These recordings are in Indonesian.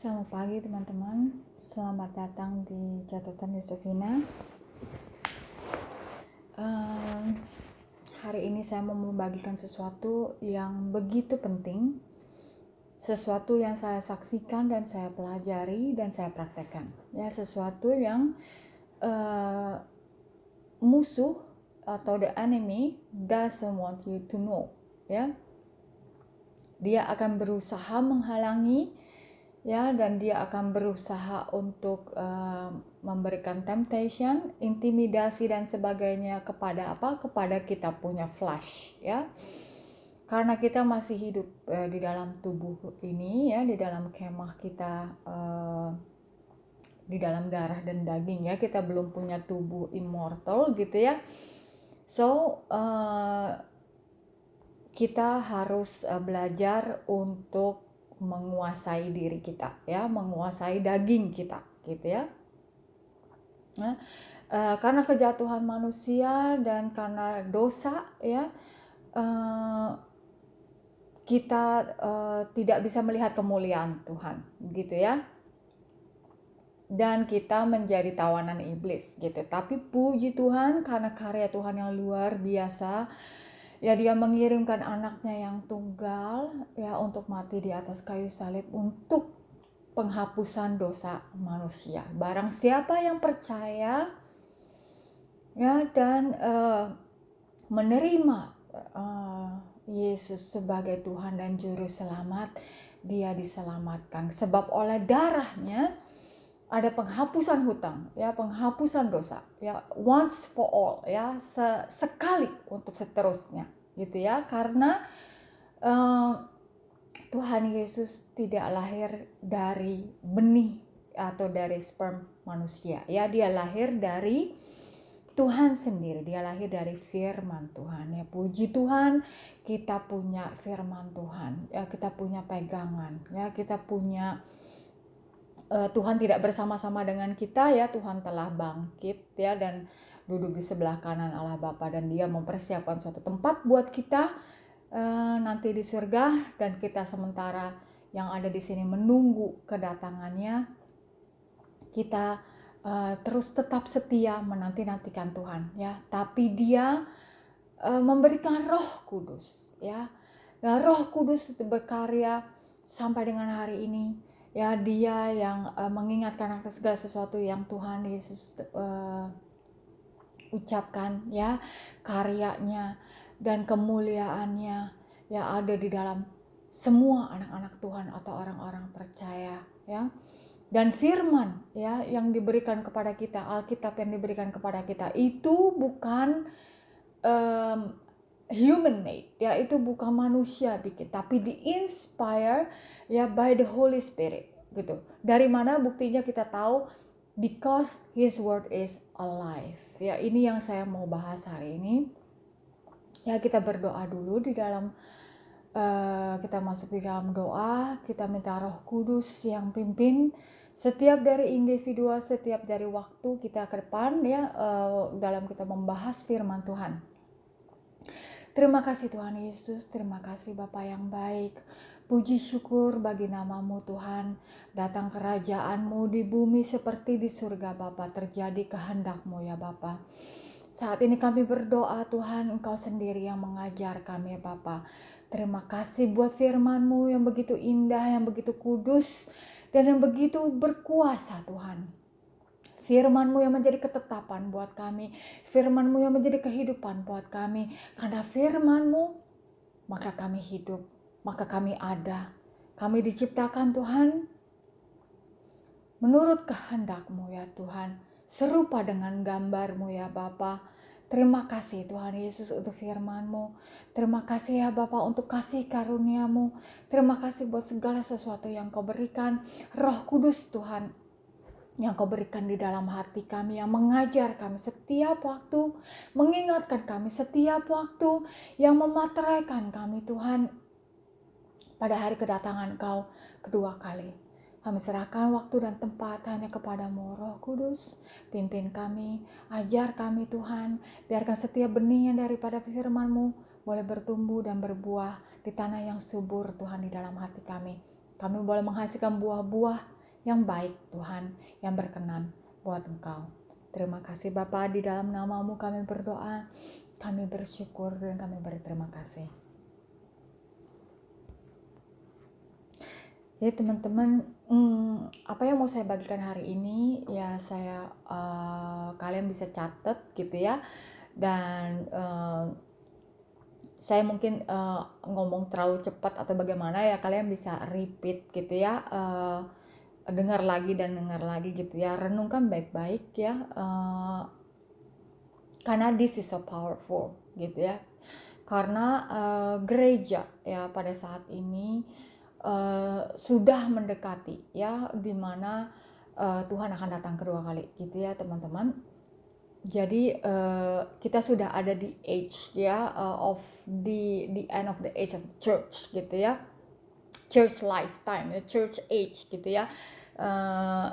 Selamat pagi teman-teman, selamat datang di catatan Yusufina. Um, hari ini saya mau membagikan sesuatu yang begitu penting, sesuatu yang saya saksikan dan saya pelajari dan saya praktekkan. Ya, sesuatu yang uh, musuh atau the enemy doesn't want you to know. Ya, dia akan berusaha menghalangi ya dan dia akan berusaha untuk uh, memberikan temptation, intimidasi dan sebagainya kepada apa? kepada kita punya flesh ya. Karena kita masih hidup uh, di dalam tubuh ini ya, di dalam kemah kita uh, di dalam darah dan daging ya, kita belum punya tubuh immortal gitu ya. So uh, kita harus uh, belajar untuk menguasai diri kita ya menguasai daging kita gitu ya. Nah, uh, karena kejatuhan manusia dan karena dosa ya uh, kita uh, tidak bisa melihat kemuliaan Tuhan gitu ya. Dan kita menjadi tawanan iblis gitu. Tapi puji Tuhan karena karya Tuhan yang luar biasa ya dia mengirimkan anaknya yang tunggal ya untuk mati di atas kayu salib untuk penghapusan dosa manusia. Barang siapa yang percaya ya dan uh, menerima uh, Yesus sebagai Tuhan dan juru selamat, dia diselamatkan sebab oleh darahnya ada penghapusan hutang, ya penghapusan dosa, ya once for all, ya sekali untuk seterusnya, gitu ya, karena uh, Tuhan Yesus tidak lahir dari benih atau dari sperm manusia, ya dia lahir dari Tuhan sendiri, dia lahir dari firman Tuhan. Ya puji Tuhan, kita punya firman Tuhan, ya kita punya pegangan, ya kita punya Tuhan tidak bersama-sama dengan kita ya Tuhan telah bangkit ya dan duduk di sebelah kanan Allah Bapa dan dia mempersiapkan suatu tempat buat kita uh, nanti di surga dan kita sementara yang ada di sini menunggu kedatangannya. Kita uh, terus tetap setia menanti-nantikan Tuhan ya tapi dia uh, memberikan Roh Kudus ya. Nah, Roh Kudus berkarya sampai dengan hari ini ya dia yang uh, mengingatkan atas segala sesuatu yang Tuhan Yesus uh, ucapkan ya. Karyanya dan kemuliaannya yang ada di dalam semua anak-anak Tuhan atau orang-orang percaya ya. Dan firman ya yang diberikan kepada kita Alkitab yang diberikan kepada kita itu bukan um, human made. Ya itu bukan manusia bikin tapi di inspire ya by the Holy Spirit gitu. Dari mana buktinya kita tahu? Because His word is alive. Ya ini yang saya mau bahas hari ini. Ya kita berdoa dulu di dalam uh, kita masuk di dalam doa kita minta Roh Kudus yang pimpin. Setiap dari individual setiap dari waktu kita ke depan ya uh, dalam kita membahas firman Tuhan Terima kasih Tuhan Yesus, terima kasih Bapa yang baik. Puji syukur bagi namamu Tuhan. Datang kerajaanmu di bumi seperti di surga Bapa. Terjadi kehendakmu ya Bapa. Saat ini kami berdoa Tuhan Engkau sendiri yang mengajar kami ya Bapa. Terima kasih buat firmanmu yang begitu indah, yang begitu kudus, dan yang begitu berkuasa Tuhan. Firmanmu yang menjadi ketetapan buat kami. Firmanmu yang menjadi kehidupan buat kami. Karena firmanmu, maka kami hidup. Maka kami ada. Kami diciptakan Tuhan menurut kehendakmu ya Tuhan. Serupa dengan gambarmu ya Bapa. Terima kasih Tuhan Yesus untuk firman-Mu. Terima kasih ya Bapa untuk kasih karunia-Mu. Terima kasih buat segala sesuatu yang kau berikan. Roh Kudus Tuhan yang kau berikan di dalam hati kami, yang mengajar kami setiap waktu, mengingatkan kami setiap waktu, yang memateraikan kami Tuhan pada hari kedatangan kau kedua kali. Kami serahkan waktu dan tempat hanya kepadamu Roh Kudus. Pimpin kami, ajar kami Tuhan. Biarkan setiap benih yang daripada firman-Mu boleh bertumbuh dan berbuah di tanah yang subur Tuhan di dalam hati kami. Kami boleh menghasilkan buah-buah yang baik Tuhan, yang berkenan buat Engkau. Terima kasih Bapak, di dalam namamu kami berdoa, kami bersyukur dan kami berterima kasih. Ya teman-teman, hmm, apa yang mau saya bagikan hari ini ya saya uh, kalian bisa catat gitu ya dan uh, saya mungkin uh, ngomong terlalu cepat atau bagaimana ya kalian bisa repeat gitu ya uh, dengar lagi dan dengar lagi gitu ya. Renungkan baik-baik ya uh, karena this is so powerful gitu ya. Karena uh, gereja ya pada saat ini uh, sudah mendekati ya di mana uh, Tuhan akan datang kedua kali gitu ya teman-teman. Jadi uh, kita sudah ada di age ya uh, of the the end of the age of the church gitu ya church lifetime church age gitu ya. Uh,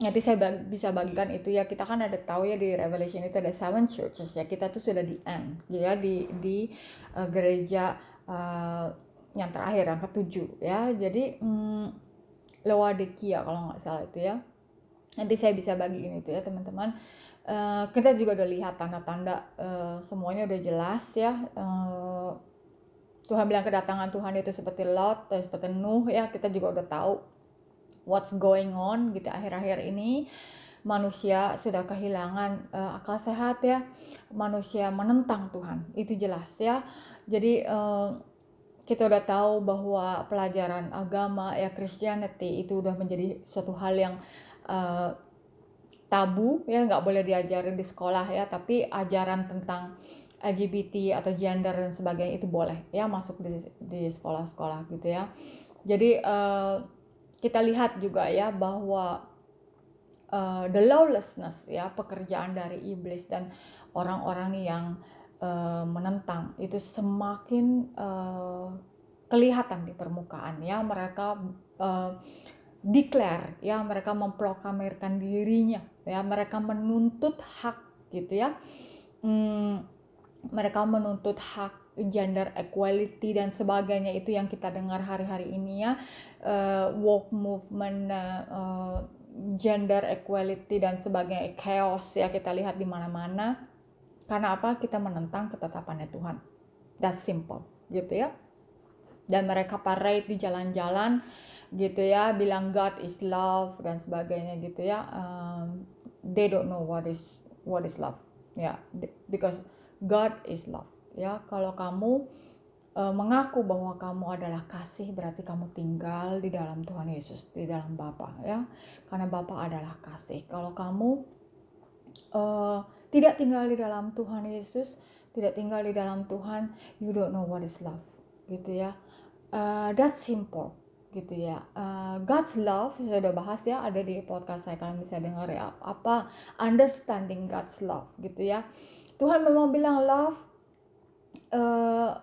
nanti saya bag, bisa bagikan itu ya. Kita kan ada tahu ya di Revelation itu ada seven churches ya. Kita tuh sudah di end ya di di uh, gereja uh, yang terakhir yang ketujuh ya. Jadi um, Laodikia kalau nggak salah itu ya. Nanti saya bisa bagiin itu ya teman-teman. Uh, kita juga udah lihat tanda-tanda uh, semuanya udah jelas ya. Uh, Tuhan bilang kedatangan Tuhan itu seperti Lot seperti Nuh ya kita juga udah tahu what's going on gitu akhir-akhir ini. Manusia sudah kehilangan uh, akal sehat ya. Manusia menentang Tuhan itu jelas ya. Jadi uh, kita udah tahu bahwa pelajaran agama ya Christianity itu udah menjadi suatu hal yang uh, tabu ya nggak boleh diajarin di sekolah ya tapi ajaran tentang LGBT atau gender dan sebagainya itu boleh ya masuk di sekolah-sekolah gitu ya. Jadi uh, kita lihat juga ya bahwa uh, the lawlessness ya pekerjaan dari iblis dan orang-orang yang uh, menentang itu semakin uh, kelihatan di permukaan ya. Mereka uh, declare ya mereka memproklamirkan dirinya ya. Mereka menuntut hak gitu ya. Hmm, mereka menuntut hak gender equality dan sebagainya itu yang kita dengar hari-hari ini ya. Uh, woke movement uh, gender equality dan sebagainya chaos ya kita lihat di mana-mana. Karena apa? Kita menentang ketetapannya Tuhan. That's simple gitu ya. Dan mereka parade di jalan-jalan gitu ya bilang God is love dan sebagainya gitu ya. Um, they don't know what is what is love ya. Yeah, because God is love. Ya kalau kamu uh, mengaku bahwa kamu adalah kasih berarti kamu tinggal di dalam Tuhan Yesus di dalam Bapa ya. Karena Bapa adalah kasih. Kalau kamu uh, tidak tinggal di dalam Tuhan Yesus tidak tinggal di dalam Tuhan you don't know what is love gitu ya. Uh, that's simple gitu ya. Uh, God's love saya udah bahas ya ada di podcast saya kalian bisa dengar ya. Apa understanding God's love gitu ya. Tuhan memang bilang love uh,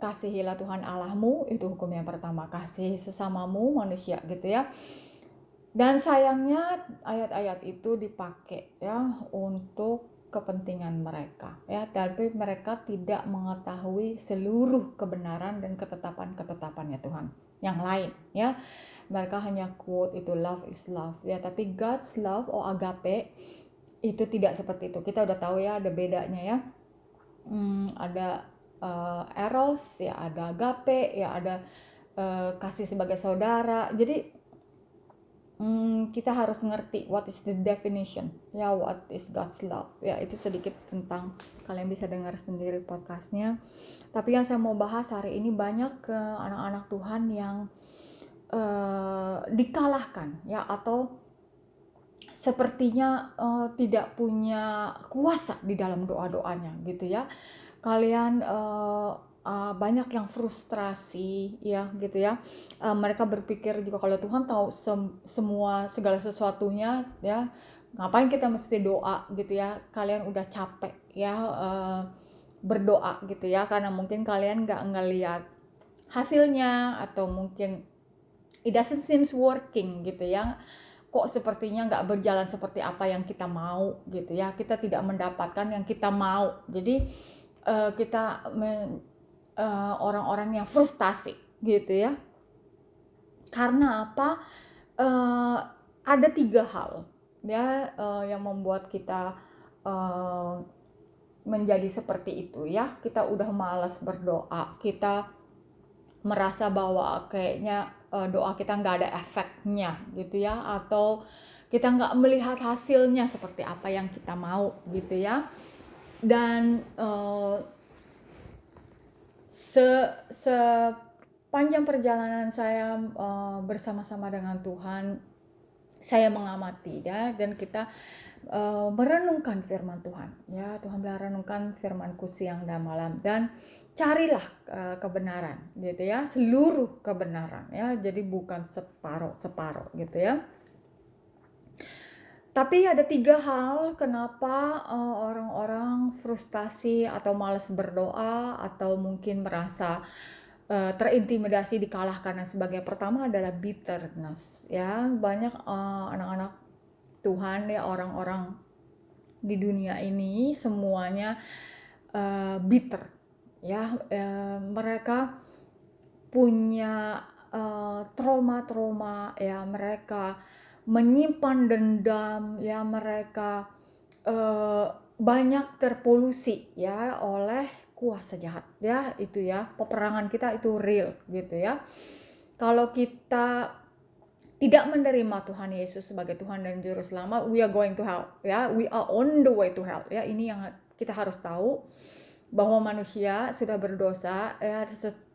kasihilah Tuhan Allahmu. Itu hukum yang pertama kasih sesamamu manusia gitu ya. Dan sayangnya ayat-ayat itu dipakai ya untuk kepentingan mereka ya. Tapi mereka tidak mengetahui seluruh kebenaran dan ketetapan-ketetapannya Tuhan. Yang lain ya. Mereka hanya quote itu love is love. Ya tapi God's love oh agape itu tidak seperti itu. Kita udah tahu ya ada bedanya ya. Hmm, ada uh, eros ya ada agape ya ada uh, kasih sebagai saudara. Jadi hmm, kita harus ngerti what is the definition ya what is God's love. Ya itu sedikit tentang kalian bisa dengar sendiri podcastnya. Tapi yang saya mau bahas hari ini banyak ke anak-anak Tuhan yang uh, dikalahkan ya atau sepertinya uh, tidak punya kuasa di dalam doa-doanya gitu ya. Kalian uh, uh, banyak yang frustrasi ya gitu ya. Uh, mereka berpikir juga kalau Tuhan tahu sem semua segala sesuatunya ya ngapain kita mesti doa gitu ya. Kalian udah capek ya uh, berdoa gitu ya. Karena mungkin kalian nggak ngeliat hasilnya atau mungkin it doesn't seems working gitu ya kok sepertinya nggak berjalan seperti apa yang kita mau gitu ya. Kita tidak mendapatkan yang kita mau. Jadi uh, kita Eh, orang-orang yang frustasi gitu ya. Karena apa? Uh, ada tiga hal ya uh, yang membuat kita uh, menjadi seperti itu ya. Kita udah malas berdoa kita merasa bahwa kayaknya uh, doa kita nggak ada efeknya gitu ya atau kita nggak melihat hasilnya seperti apa yang kita mau gitu ya dan uh, se sepanjang perjalanan saya uh, bersama-sama dengan Tuhan saya mengamati ya dan kita merenungkan firman Tuhan. Ya, Tuhan bilang renungkan firmanku siang dan malam dan carilah uh, kebenaran gitu ya, seluruh kebenaran ya. Jadi bukan separuh-separuh gitu ya. Tapi ada tiga hal kenapa orang orang-orang frustasi atau malas berdoa atau mungkin merasa uh, terintimidasi dikalahkan dan sebagai pertama adalah bitterness ya banyak anak anak-anak Tuhan ya orang-orang di dunia ini semuanya bitter ya uh, mereka punya trauma-trauma uh, ya mereka menyimpan dendam ya mereka uh, banyak terpolusi ya oleh kuasa jahat ya itu ya peperangan kita itu real gitu ya kalau kita tidak menerima Tuhan Yesus sebagai Tuhan dan Juru Selamat, we are going to hell. Ya, we are on the way to hell. Ya, ini yang kita harus tahu bahwa manusia sudah berdosa, ya,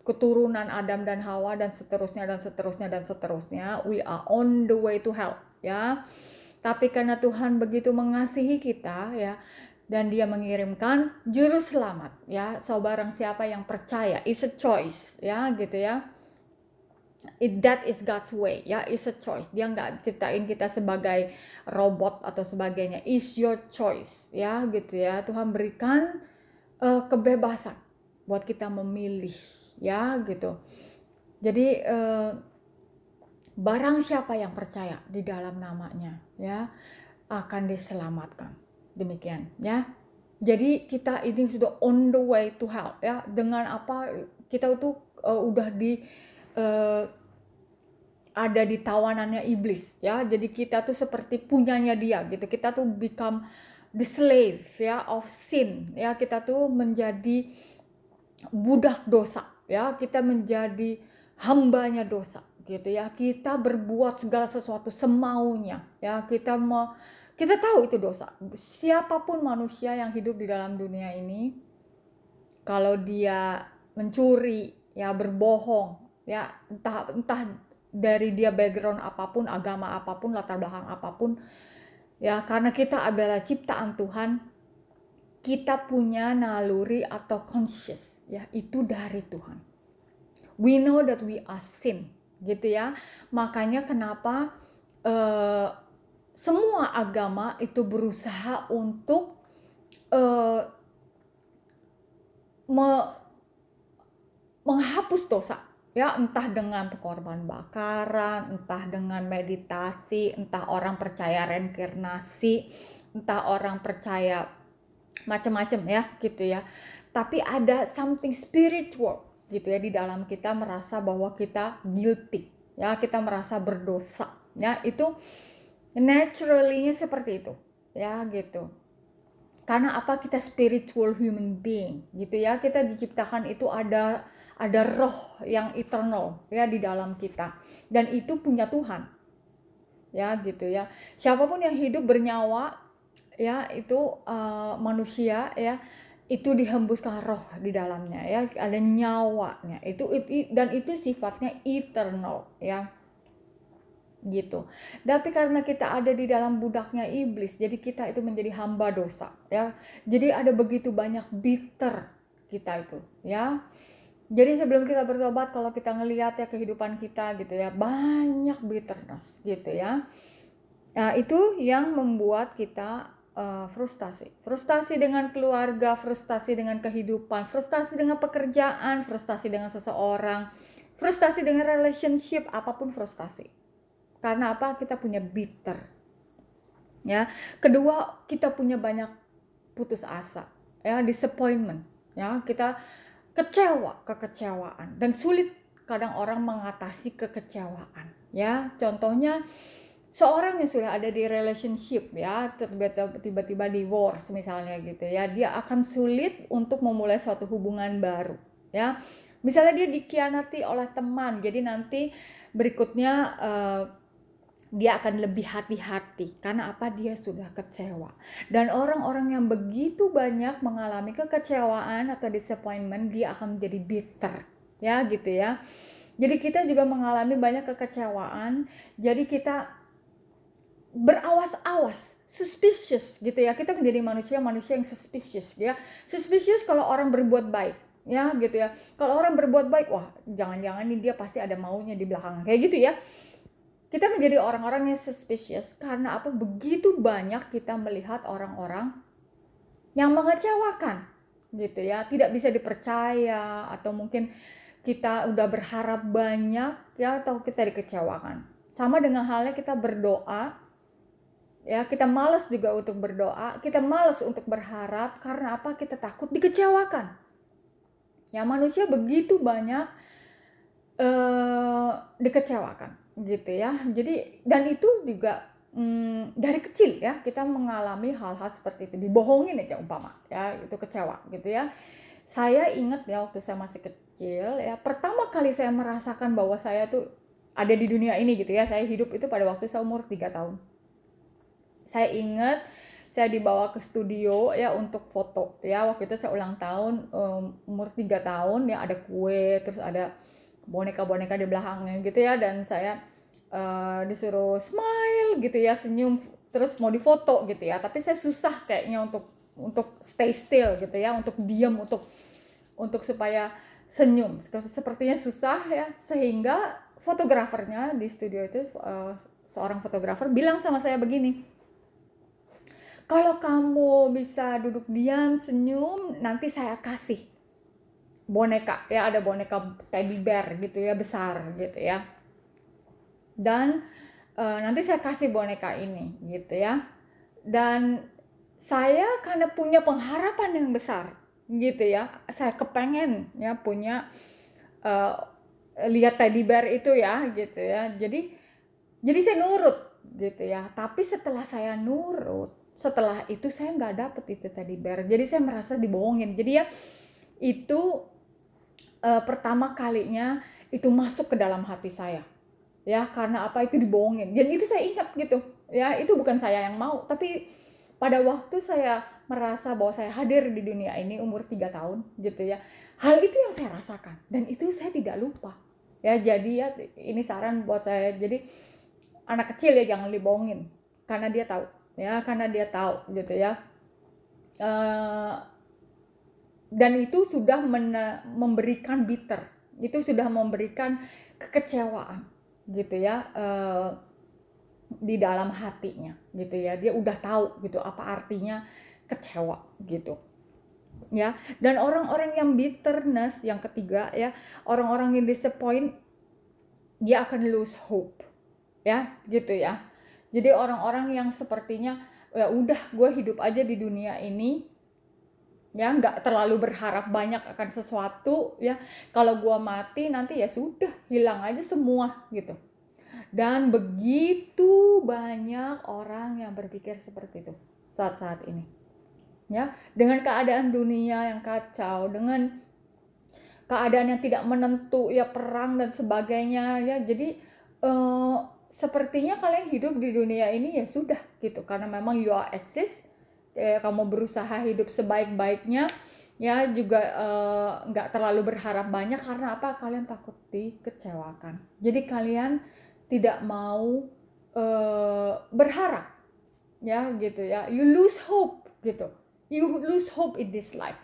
keturunan Adam dan Hawa dan seterusnya dan seterusnya dan seterusnya. We are on the way to hell. Ya, tapi karena Tuhan begitu mengasihi kita, ya, dan dia mengirimkan juru selamat ya so barang siapa yang percaya is a choice ya gitu ya it, that is God's way ya is a choice dia nggak ciptain kita sebagai robot atau sebagainya is your choice ya gitu ya Tuhan berikan uh, kebebasan buat kita memilih ya gitu. Jadi uh, barang siapa yang percaya di dalam namanya ya akan diselamatkan. Demikian ya. Jadi kita ini sudah on the way to hell ya. Dengan apa kita itu uh, udah di uh, ada di tawanannya iblis ya. Jadi kita tuh seperti punyanya dia gitu. Kita tuh become the slave ya of sin. Ya kita tuh menjadi budak dosa. Ya kita menjadi hambanya dosa gitu ya. Kita berbuat segala sesuatu semaunya. Ya kita mau kita tahu itu dosa. Siapa pun manusia yang hidup di dalam dunia ini kalau dia mencuri ya berbohong ya entah entah dari dia background apa pun agama apa pun latar belakang apa pun ya karena kita adalah ciptaan Tuhan kita punya naluri atau conscious ya itu dari Tuhan. We know that we are sin gitu ya. Makanya kenapa uh, semua agama itu berusaha untuk uh, me menghapus dosa ya entah dengan korban bakaran, entah dengan meditasi, entah orang percaya reinkarnasi, entah orang percaya macam-macam ya gitu ya. Tapi ada something spiritual gitu ya di dalam kita merasa bahwa kita guilty ya, kita merasa berdosa ya. Itu naturally seperti itu ya gitu karena apa kita spiritual human being gitu ya kita diciptakan itu ada ada roh yang eternal ya di dalam kita dan itu punya Tuhan ya gitu ya siapa pun yang hidup bernyawa ya itu uh, manusia ya itu dihembuskan roh di dalamnya ya ada nyawanya itu, dan itu sifatnya eternal ya gitu. Tapi karena kita ada di dalam budaknya iblis, jadi kita itu menjadi hamba dosa, ya. Jadi ada begitu banyak bitter kita itu, ya. Jadi sebelum kita bertobat, kalau kita ngelihat ya kehidupan kita gitu ya, banyak bitterness gitu ya. Nah, itu yang membuat kita uh, frustasi. Frustasi dengan keluarga, frustasi dengan kehidupan, frustasi dengan pekerjaan, frustasi dengan seseorang, frustasi dengan relationship, apa pun frustasi karena apa? Kita punya bitter. Ya. Kedua, kita punya banyak putus asa, ya, disappointment, ya. Kita kecewa, kekecewaan. Dan sulit kadang orang mengatasi kekecewaan ya. Contohnya seorang yang sudah ada di relationship ya tiba-tiba divorce misalnya gitu ya dia akan sulit untuk memulai suatu hubungan baru ya. Misalnya dia dikhianati oleh teman jadi nanti berikutnya uh, dia akan lebih hati-hati karena apa? Dia sudah kecewa. Dan orang-orang yang begitu banyak mengalami kekecewaan atau disappointment dia akan menjadi bitter ya gitu ya. Jadi kita juga mengalami banyak kekecewaan. Jadi kita berawas-awas suspicious gitu ya. Kita menjadi manusia manusia yang suspicious ya. Suspicious kalau orang berbuat baik ya gitu ya. Kalau orang berbuat baik wah jangan-jangan nih dia pasti ada maunya di belakang kayak gitu ya kita menjadi orang-orang yang suspicious karena apa? Begitu banyak kita melihat orang-orang yang mengecewakan gitu ya. Tidak bisa dipercaya atau mungkin kita udah berharap banyak ya atau kita dikecewakan. Sama dengan halnya kita berdoa ya kita malas juga untuk berdoa kita malas untuk berharap karena apa? Kita takut dikecewakan. Ya manusia begitu banyak uh, dikecewakan gitu ya. Jadi dan itu juga hmm, dari kecil ya kita mengalami hal-hal seperti itu. Dibohongin aja umpama ya itu kecewa gitu ya. Saya ingat ya waktu saya masih kecil ya pertama kali saya merasakan bahwa saya tuh ada di dunia ini gitu ya. Saya hidup itu pada waktu saya umur 3 tahun. Saya ingat saya dibawa ke studio ya untuk foto ya. Waktu itu saya ulang tahun um, umur 3 tahun ya ada kue terus ada boneka-boneka di belakangnya gitu ya dan saya uh, disuruh smile gitu ya senyum terus mau difoto gitu ya. Tapi saya susah kayaknya untuk untuk stay still gitu ya untuk diam untuk untuk supaya senyum. Sepertinya susah ya sehingga fotografernya di studio itu uh, seorang fotografer bilang sama saya begini kalau kamu bisa duduk diam senyum nanti saya kasih boneka ya ada boneka teddy bear gitu ya besar gitu ya. Dan uh, nanti saya kasih boneka ini gitu ya. Dan saya karena punya pengharapan yang besar gitu ya saya kepengen ya punya uh, lihat teddy bear itu ya gitu ya. Jadi jadi saya nurut gitu ya. Tapi setelah saya nurut setelah itu saya nggak dapet itu teddy bear. Jadi saya merasa dibohongin. Jadi ya itu uh, pertama kalinya itu masuk ke dalam hati saya. Ya karena apa? Itu dibohongin. Jadi itu saya ingat gitu. Ya itu bukan saya yang mau. Tapi pada waktu saya merasa bahwa saya hadir di dunia ini umur 3 tahun gitu ya hal itu yang saya rasakan. Dan itu saya tidak lupa. Ya jadi ya ini saran buat saya. Jadi anak kecil ya jangan dibohongin. Karena dia tahu. Ya karena dia tahu gitu ya. Uh, dan itu sudah memberikan bitter. Itu sudah memberikan kekecewaan gitu ya uh, di dalam hatinya gitu ya. Dia udah tahu gitu apa artinya kecewa gitu ya. Dan orang-orang yang bitterness yang ketiga ya orang-orang yang disappoint dia akan lose hope ya gitu ya. Jadi orang-orang yang sepertinya ya udah gue hidup aja di dunia ini ya nggak terlalu berharap banyak akan sesuatu ya. Kalau gua mati nanti ya sudah hilang aja semua gitu. Dan begitu banyak orang yang berpikir seperti itu saat-saat ini. Ya dengan keadaan dunia yang kacau dengan keadaan yang tidak menentu ya perang dan sebagainya ya. Jadi uh, sepertinya kalian hidup di dunia ini ya sudah gitu. Karena memang you are exist eh, kamu berusaha hidup sebaik-baiknya ya juga eh, nggak uh, terlalu berharap banyak. Karena apa? Kalian takut dikecewakan. Jadi kalian tidak mau uh, berharap ya gitu ya. You lose hope gitu. You lose hope in this life.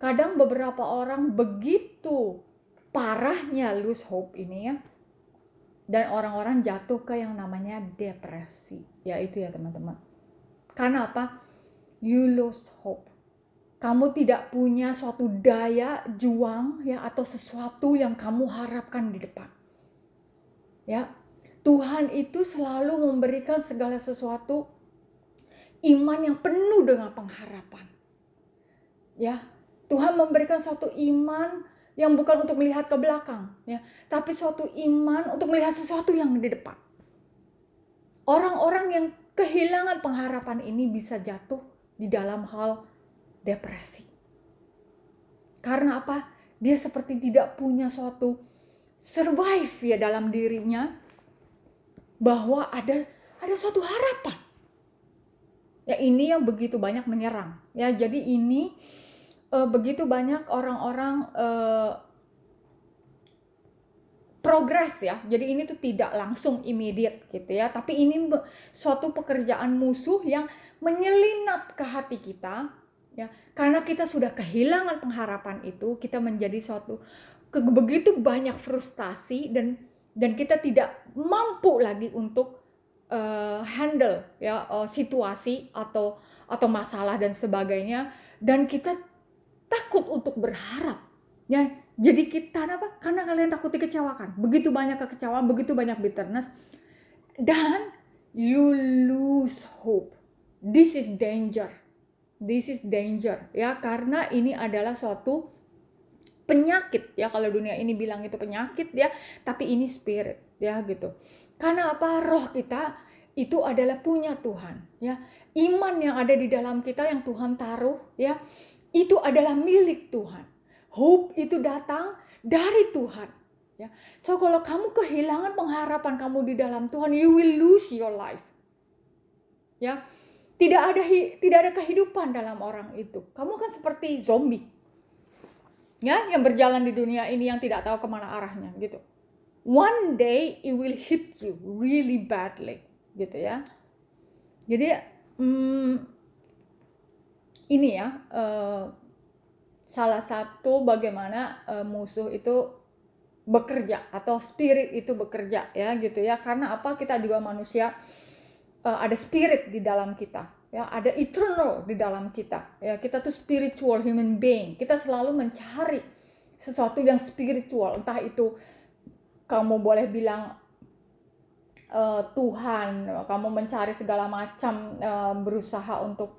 Kadang beberapa orang begitu parahnya lose hope ini ya dan orang-orang jatuh ke yang namanya depresi. Ya itu ya teman-teman. Karena apa you lose hope. Kamu tidak punya suatu daya juang ya atau sesuatu yang kamu harapkan di depan. Ya. Tuhan itu selalu memberikan segala sesuatu iman yang penuh dengan pengharapan. Ya. Tuhan memberikan suatu iman yang bukan untuk melihat ke belakang ya tapi suatu iman untuk melihat sesuatu yang di depan orang-orang yang kehilangan pengharapan ini bisa jatuh di dalam hal depresi. Karena apa? Dia seperti tidak punya suatu survive ya dalam dirinya bahwa ada ada suatu harapan. Ya ini yang begitu banyak menyerang. Ya jadi ini uh, begitu banyak orang-orang uh, progres ya. Jadi ini tuh tidak langsung immediate gitu ya, tapi ini suatu pekerjaan musuh yang menyelinap ke hati kita ya. Karena kita sudah kehilangan pengharapan itu, kita menjadi suatu begitu banyak frustasi dan dan kita tidak mampu lagi untuk uh, handle ya uh, situasi atau atau masalah dan sebagainya dan kita takut untuk berharap. Ya, jadi kita apa? Karena kalian takut dikecewakan. Begitu banyak kekecewaan, begitu banyak bitterness dan you lose hope. This is danger. This is danger ya karena ini adalah suatu penyakit ya kalau dunia ini bilang itu penyakit ya, tapi ini spirit ya gitu. Karena apa? Roh kita itu adalah punya Tuhan ya. Iman yang ada di dalam kita yang Tuhan taruh ya itu adalah milik Tuhan. Hope itu datang dari Tuhan. Ya. So kalau kamu kehilangan pengharapan kamu di dalam Tuhan, you will lose your life. Ya. Tidak ada tidak ada kehidupan dalam orang itu. Kamu kan seperti zombie. Ya, yang berjalan di dunia ini yang tidak tahu ke mana arahnya gitu. One day it will hit you really badly gitu ya. Jadi hmm, ini ya uh, salah satu bagaimana uh, musuh itu bekerja atau spirit itu bekerja ya gitu ya. Karena apa? Kita juga manusia uh, ada spirit di dalam kita ya. Ada eternal di dalam kita ya. Kita tuh spiritual human being. Kita selalu mencari sesuatu yang spiritual. Entah itu kamu boleh bilang uh, Tuhan kamu mencari segala macam uh, berusaha untuk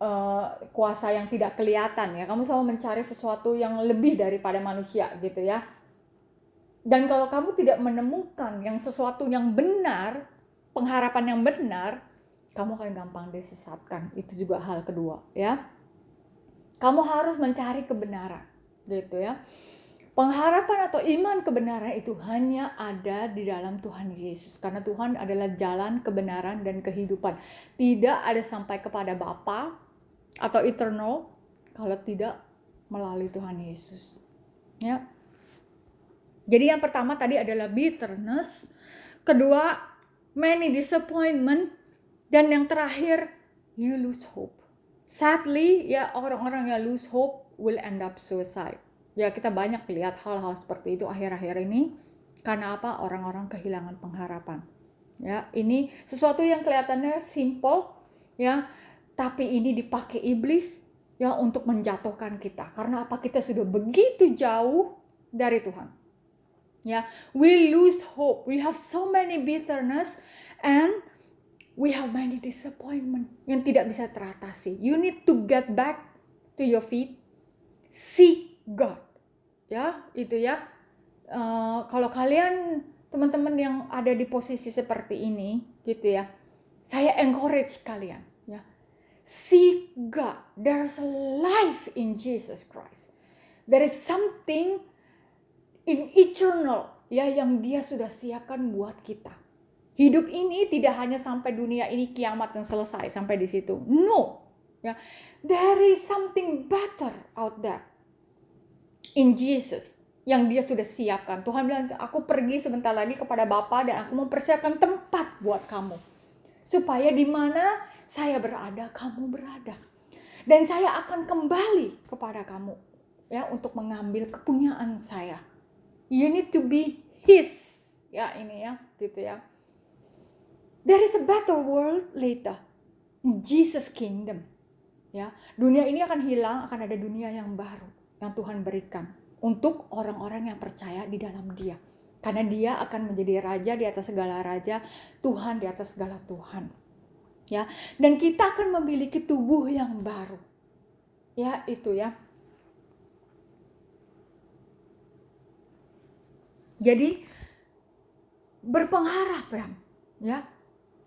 uh, kuasa yang tidak kelihatan ya. Kamu selalu mencari sesuatu yang lebih daripada manusia gitu ya. Dan kalau kamu tidak menemukan yang sesuatu yang benar, pengharapan yang benar, kamu akan gampang disesatkan. Itu juga hal kedua ya. Kamu harus mencari kebenaran gitu ya. Pengharapan atau iman kebenaran itu hanya ada di dalam Tuhan Yesus. Karena Tuhan adalah jalan kebenaran dan kehidupan. Tidak ada sampai kepada Bapa atau eternal kalau tidak melalui Tuhan Yesus. Ya. Jadi yang pertama tadi adalah bitterness, kedua many disappointment dan yang terakhir you lose hope. Sadly ya orang-orang yang lose hope will end up suicide. Ya kita banyak lihat hal-hal seperti itu akhir-akhir ini karena apa? Orang-orang kehilangan pengharapan. Ya, ini sesuatu yang kelihatannya simple ya, tapi ini dipakai iblis ya untuk menjatuhkan kita. Karena apa? Kita sudah begitu jauh dari Tuhan. Ya, we lose hope. We have so many bitterness and we have many disappointment yang tidak bisa teratasi. You need to get back to your feet. Seek God. Ya, itu ya. Uh, kalau kalian teman-teman yang ada di posisi seperti ini gitu ya. Saya encourage kalian Seek God. There's life in Jesus Christ. There is something in eternal ya yang dia sudah siapkan buat kita. Hidup ini tidak hanya sampai dunia ini kiamat dan selesai sampai di situ. No. Ya. There is something better out there in Jesus yang dia sudah siapkan. Tuhan bilang, aku pergi sebentar lagi kepada Bapa dan aku mempersiapkan tempat buat kamu. Supaya di mana saya berada, kamu berada. Dan saya akan kembali kepada kamu ya untuk mengambil kepunyaan saya. You need to be his. Ya ini ya, gitu ya. There is a better world later. Jesus kingdom. Ya, dunia ini akan hilang, akan ada dunia yang baru yang Tuhan berikan untuk orang-orang yang percaya di dalam Dia. Karena Dia akan menjadi raja di atas segala raja, Tuhan di atas segala Tuhan ya dan kita akan memiliki tubuh yang baru ya itu ya Jadi berpengharap ya, ya.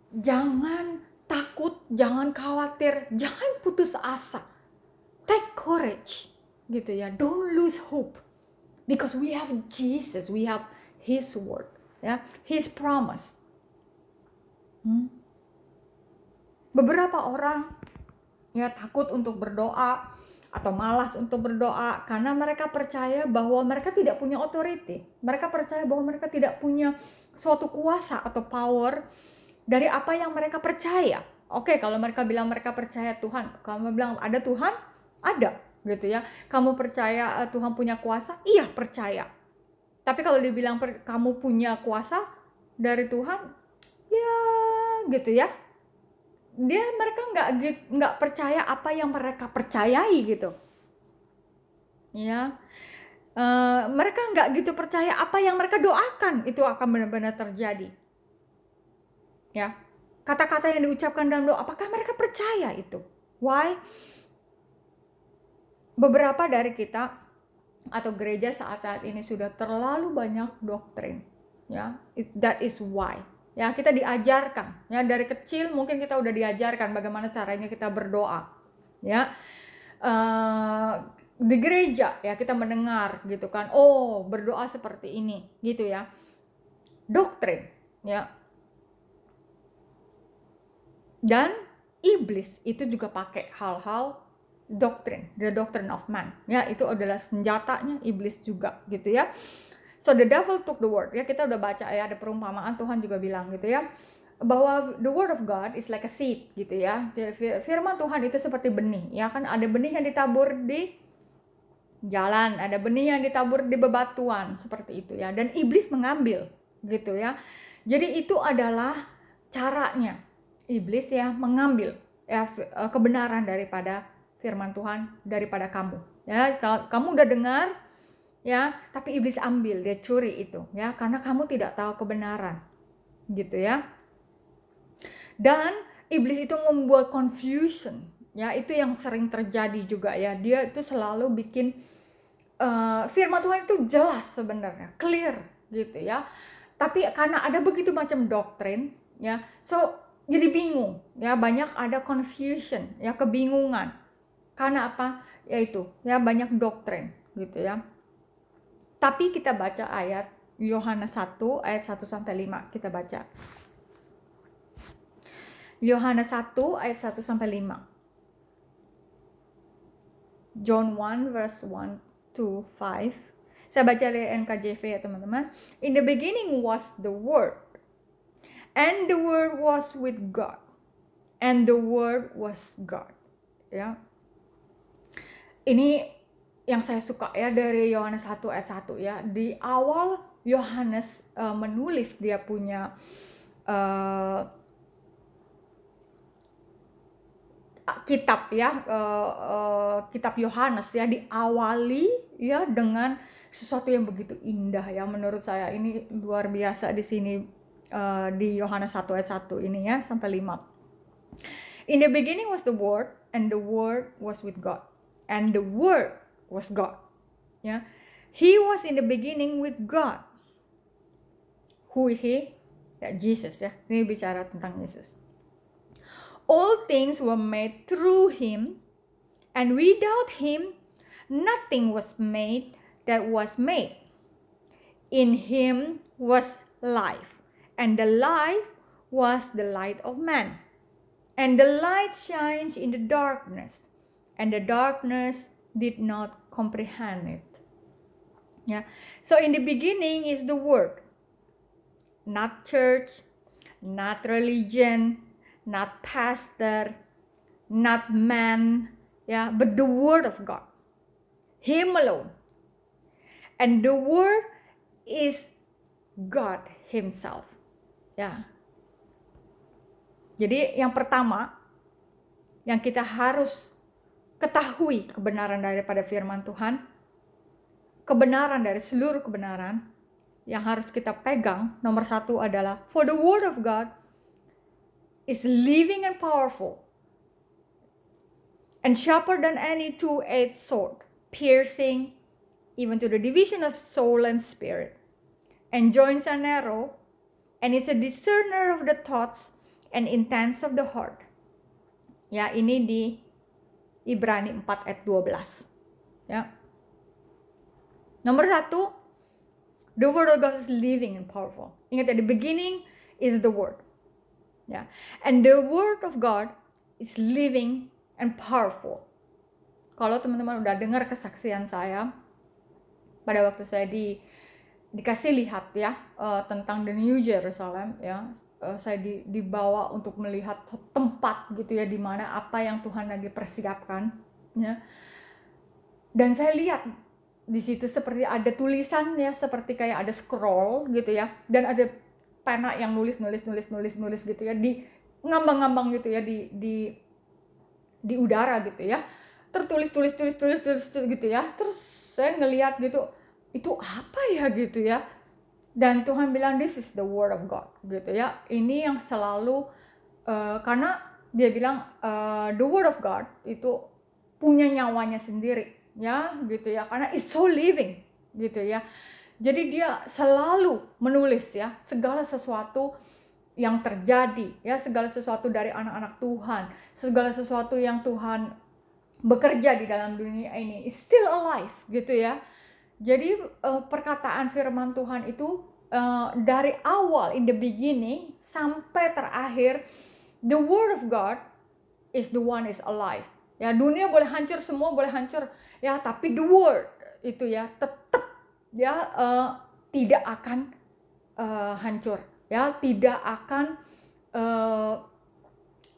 Jangan takut, jangan khawatir, jangan putus asa. Take courage, gitu ya. Don't lose hope, because we have Jesus, we have His word, ya, His promise. Hmm? Beberapa orang ya takut untuk berdoa atau malas untuk berdoa karena mereka percaya bahwa mereka tidak punya otoriti. Mereka percaya bahwa mereka tidak punya suatu kuasa atau power dari apa yang mereka percaya. Oke, kalau mereka bilang mereka percaya Tuhan, kamu bilang ada Tuhan, ada gitu ya. Kamu percaya uh, Tuhan punya kuasa? Iya, percaya. Tapi kalau dibilang kamu punya kuasa dari Tuhan, ya gitu ya dia mereka nggak nggak percaya apa yang mereka percayai gitu. Ya uh, mereka nggak gitu percaya apa yang mereka doakan itu akan benar-benar terjadi. Ya. Kata-kata yang diucapkan dalam doa apakah mereka percaya itu? Why? Beberapa dari kita atau gereja saat-saat ini sudah terlalu banyak doktrin ya. That is why ya kita diajarkan. Ya dari kecil mungkin kita udah diajarkan bagaimana caranya kita berdoa. Ya. Uh, di gereja ya kita mendengar gitu kan oh berdoa seperti ini gitu ya. Doktrin ya. Dan iblis itu juga pakai hal-hal doktrin the doctrine of man. Ya itu adalah senjatanya iblis juga gitu ya So the devil took the word. Ya kita udah baca ya ada perumpamaan Tuhan juga bilang gitu ya bahwa the word of God is like a seed gitu ya. Firman Tuhan itu seperti benih ya kan ada benih yang ditabur di jalan, ada benih yang ditabur di bebatuan seperti itu ya dan iblis mengambil gitu ya. Jadi itu adalah caranya iblis ya mengambil ya eh, kebenaran daripada firman Tuhan daripada kamu. Ya, kamu udah dengar ya tapi iblis ambil dia curi itu ya. Karena kamu tidak tahu kebenaran gitu ya. Dan iblis itu membuat confusion ya. Itu yang sering terjadi juga ya. Dia itu selalu bikin uh, firman Tuhan itu jelas sebenarnya clear gitu ya. Tapi karena ada begitu macam doktrin ya so jadi bingung ya. Banyak ada confusion ya kebingungan. Karena apa? Yaitu ya banyak doktrin gitu ya tapi kita baca ayat Yohanes 1 ayat 1 sampai 5 kita baca. Yohanes 1 ayat 1 sampai 5. John 1 verse 1 to 5. Saya baca dari NKJV ya teman-teman. In the beginning was the word. And the word was with God. And the word was God. Ya. Ini yang saya suka ya dari Yohanes 1 ayat 1 ya. Di awal Yohanes uh, menulis dia punya uh, kitab ya uh, uh, kitab Yohanes ya diawali ya dengan sesuatu yang begitu indah ya menurut saya ini luar biasa di sini uh, di Yohanes 1 ayat 1 ini ya sampai 5. In the beginning was the word and the word was with God and the word was God. Yeah. He was in the beginning with God. Who is he? Ya, Jesus ya. Ini bicara tentang Yesus. All things were made through him and without him nothing was made that was made. In him was life, and the life was the light of man. And the light shines in the darkness, and the darkness did not comprehend it. Yeah. So in the beginning is the word. Not church, not religion, not pastor, not man, yeah, but the word of God. Him alone. And the word is God himself. Ya. Jadi yang pertama yang kita harus ketahui kebenaran daripada firman Tuhan, kebenaran dari seluruh kebenaran yang harus kita pegang, nomor satu adalah for the word of God is living and powerful and sharper than any two-edged sword, piercing even to the division of soul and spirit, and joints are narrow and is a discerner of the thoughts and intents of the heart. Ya, ini di Ibrani 4 ayat 12. Ya. Nomor satu, the word of God is living and powerful. Ingat ya, the beginning is the word. Ya. And the word of God is living and powerful. Kalau teman-teman udah dengar kesaksian saya pada waktu saya di dikasih lihat ya uh, tentang the New Jerusalem ya. Uh, saya di, dibawa untuk melihat tempat gitu ya di mana apa yang Tuhan lagi persiapkan ya. Dan saya lihat di situ seperti ada tulisan ya seperti kayak ada scroll gitu ya dan ada pena yang nulis nulis nulis nulis nulis gitu ya di ngambang-ngambang gitu ya di di di udara gitu ya. Tertulis tulis tulis tulis tulis, gitu ya. Terus saya ngelihat gitu itu apa ya gitu ya? Dan Tuhan bilang this is the word of God gitu ya. Ini yang selalu uh, karena dia bilang uh, the word of God itu punya nyawanya sendiri ya gitu ya. Karena it's so living gitu ya. Jadi dia selalu menulis ya segala sesuatu yang terjadi ya segala sesuatu dari anak-anak Tuhan segala sesuatu yang Tuhan bekerja di dalam dunia ini is still alive gitu ya jadi uh, perkataan firman Tuhan itu uh, dari awal in the beginning sampai terakhir the word of God is the one is alive. Ya dunia boleh hancur semua boleh hancur. Ya tapi the word itu ya tetap ya uh, tidak akan uh, hancur. Ya tidak akan uh,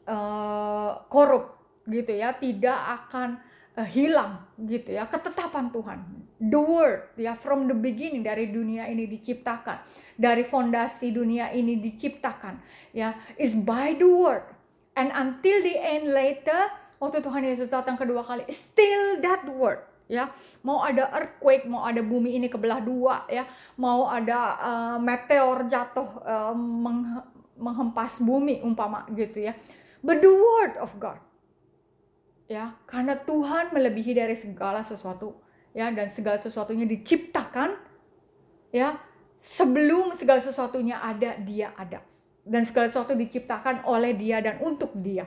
uh, korup gitu ya. Tidak akan uh, hilang gitu ya ketetapan Tuhan. The word ya from the beginning dari dunia ini diciptakan dari fondasi dunia ini diciptakan ya is by the word. And until the end later waktu Tuhan Yesus datang kedua kali still that word ya. Mau ada earthquake mau ada bumi ini kebelah dua ya. Mau ada uh, meteor jatuh uh, meng menghempas bumi umpama gitu ya. But the word of God ya karena Tuhan melebihi dari segala sesuatu ya dan segala sesuatunya diciptakan ya sebelum segala sesuatunya ada dia ada. Dan segala sesuatu diciptakan oleh dia dan untuk dia.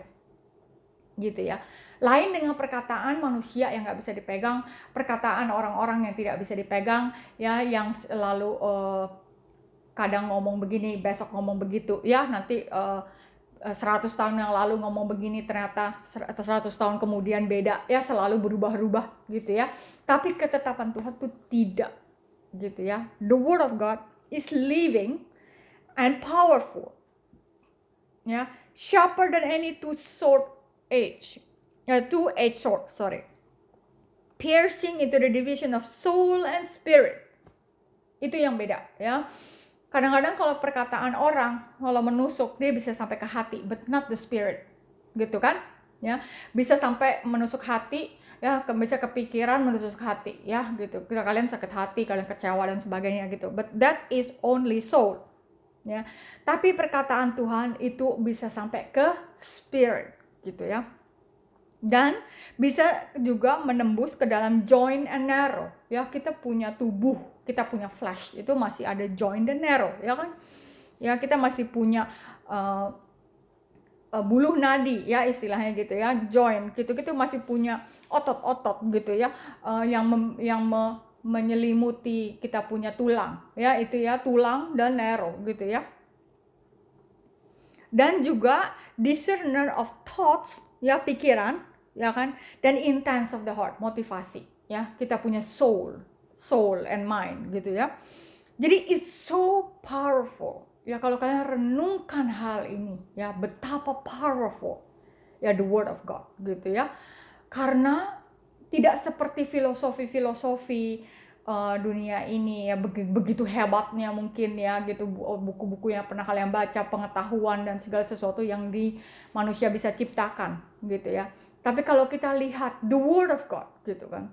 Gitu ya. Lain dengan perkataan manusia yang nggak bisa dipegang perkataan orang-orang yang tidak bisa dipegang ya yang selalu uh, kadang ngomong begini besok ngomong begitu ya nanti uh, 100 tahun yang lalu ngomong begini ternyata 100 tahun kemudian beda ya selalu berubah-ubah gitu ya. Tapi ketetapan Tuhan itu tidak gitu ya. The word of God is living and powerful ya. Sharper than any two sword edge ya two edge sword sorry. Piercing into the division of soul and spirit. Itu yang beda ya kadang-kadang kalau perkataan orang kalau menusuk dia bisa sampai ke hati but not the spirit. Gitu kan? Ya bisa sampai menusuk hati ya bisa kepikiran menusuk hati ya gitu. Kita kalian sakit hati kalian kecewa dan sebagainya gitu. But that is only soul ya. Tapi perkataan Tuhan itu bisa sampai ke spirit gitu ya. Dan bisa juga menembus ke dalam joint and narrow ya. Kita punya tubuh kita punya flesh itu masih ada joint dan narrow ya kan ya kita masih punya uh, uh, buluh nadi ya istilahnya gitu ya joint gitu gitu masih punya otot-otot gitu ya uh, yang mem, yang me, menyelimuti kita punya tulang ya itu ya tulang dan narrow gitu ya dan juga discerner of thoughts ya pikiran ya kan? Dan intense of the heart, motivasi, ya. Kita punya soul, soul and mind gitu ya. Jadi it's so powerful. Ya kalau kalian renungkan hal ini, ya betapa powerful ya the word of God gitu ya. Karena tidak seperti filosofi-filosofi uh, dunia ini ya begitu hebatnya mungkin ya gitu buku-buku yang pernah kalian baca pengetahuan dan segala sesuatu yang di manusia bisa ciptakan gitu ya tapi kalau kita lihat the word of God gitu kan.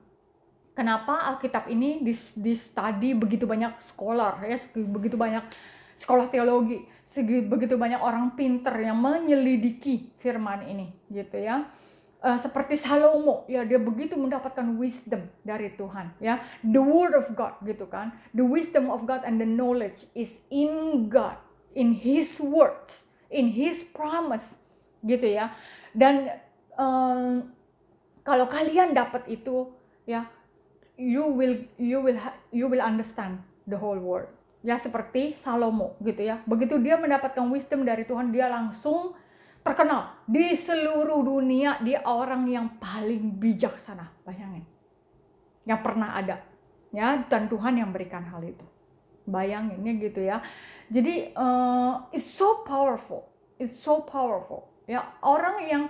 Kenapa Alkitab ini di, study begitu banyak scholar ya, begitu banyak sekolah teologi, segi, begitu banyak orang pinter yang menyelidiki firman ini gitu ya. uh, seperti Salomo ya dia begitu mendapatkan wisdom dari Tuhan ya. The word of God gitu kan. The wisdom of God and the knowledge is in God in His words in His promise gitu ya. Dan um, kalau kalian dapat itu ya you will you will you will understand the whole world. Ya seperti Salomo gitu ya. Begitu dia mendapatkan wisdom dari Tuhan dia langsung terkenal di seluruh dunia. Dia orang yang paling bijaksana bayangin. Yang pernah ada ya. Dan Tuhan yang berikan hal itu. Bayanginnya gitu ya. Jadi uh, it's so powerful. It's so powerful. Ya orang yang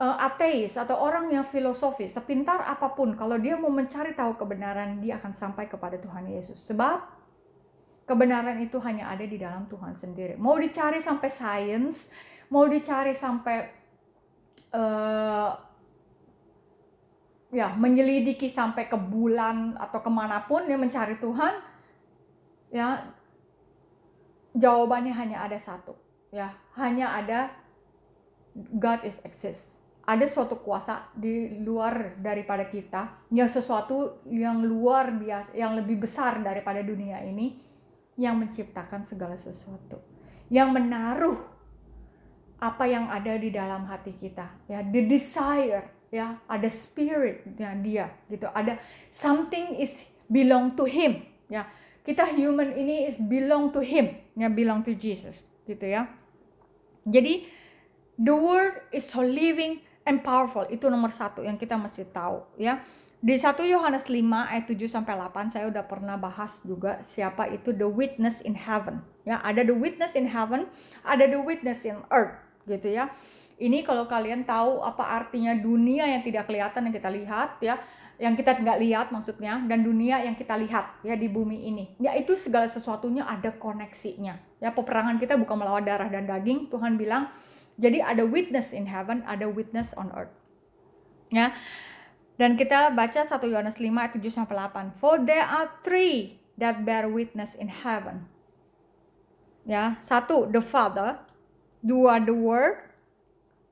ateis atau orang yang filosofis sepintar apa pun kalau dia mau mencari tahu kebenaran dia akan sampai kepada Tuhan Yesus. Sebab kebenaran itu hanya ada di dalam Tuhan sendiri. Mau dicari sampai sains mau dicari sampai uh, ya menyelidiki sampai ke bulan atau ke mana pun dia mencari Tuhan ya jawabannya hanya ada satu ya hanya ada God is exist ada suatu kuasa di luar daripada kita yang sesuatu yang luar biasa yang lebih besar daripada dunia ini yang menciptakan segala sesuatu yang menaruh apa yang ada di dalam hati kita ya the desire ya ada spirit ya dia gitu. Ada something is belong to him ya. Kita human ini is belong to him ya belong to Jesus gitu ya. Jadi the word is so living and powerful itu nomor satu yang kita mesti tahu ya di 1 Yohanes 5 ayat 7 sampai 8 saya udah pernah bahas juga siapa itu the witness in heaven. Ya, ada the witness in heaven, ada the witness in earth gitu ya. Ini kalau kalian tahu apa artinya dunia yang tidak kelihatan yang kita lihat ya, yang kita nggak lihat maksudnya dan dunia yang kita lihat ya di bumi ini. Ya itu segala sesuatunya ada koneksinya. Ya peperangan kita bukan melawan darah dan daging. Tuhan bilang jadi ada witness in heaven, ada witness on earth. Ya. Dan kita baca 1 Yohanes 5 ayat 7 sampai 8. For there are three that bear witness in heaven. Ya, satu the Father, dua the word,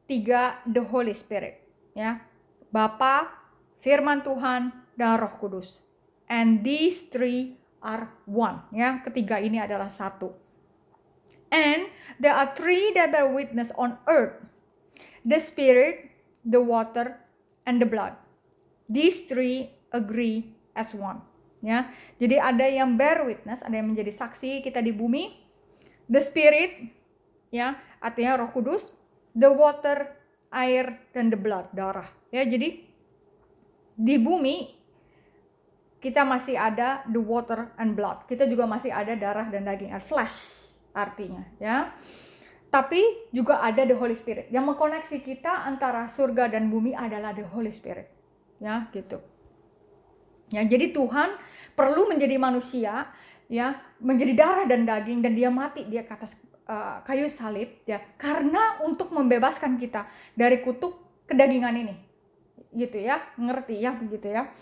tiga the Holy Spirit, ya. Bapa, firman Tuhan dan Roh Kudus. And these three are one, ya. Ketiga ini adalah satu. And there are three that bear witness on earth. The spirit, the water, and the blood. These three agree as one. Ya, jadi ada yang bear witness, ada yang menjadi saksi kita di bumi. The spirit, ya artinya Roh Kudus, the water, air dan the blood, darah. Ya, jadi di bumi kita masih ada the water and blood. Kita juga masih ada darah dan daging, flesh artinya, ya. Tapi juga ada the Holy Spirit. Yang mengkoneksi kita antara surga dan bumi adalah the Holy Spirit. Ya, gitu. Ya, jadi Tuhan perlu menjadi manusia, ya, menjadi darah dan daging dan dia mati dia ke atas uh, kayu salib ya karena untuk membebaskan kita dari kutuk kedagingan ini gitu ya ngerti ya begitu ya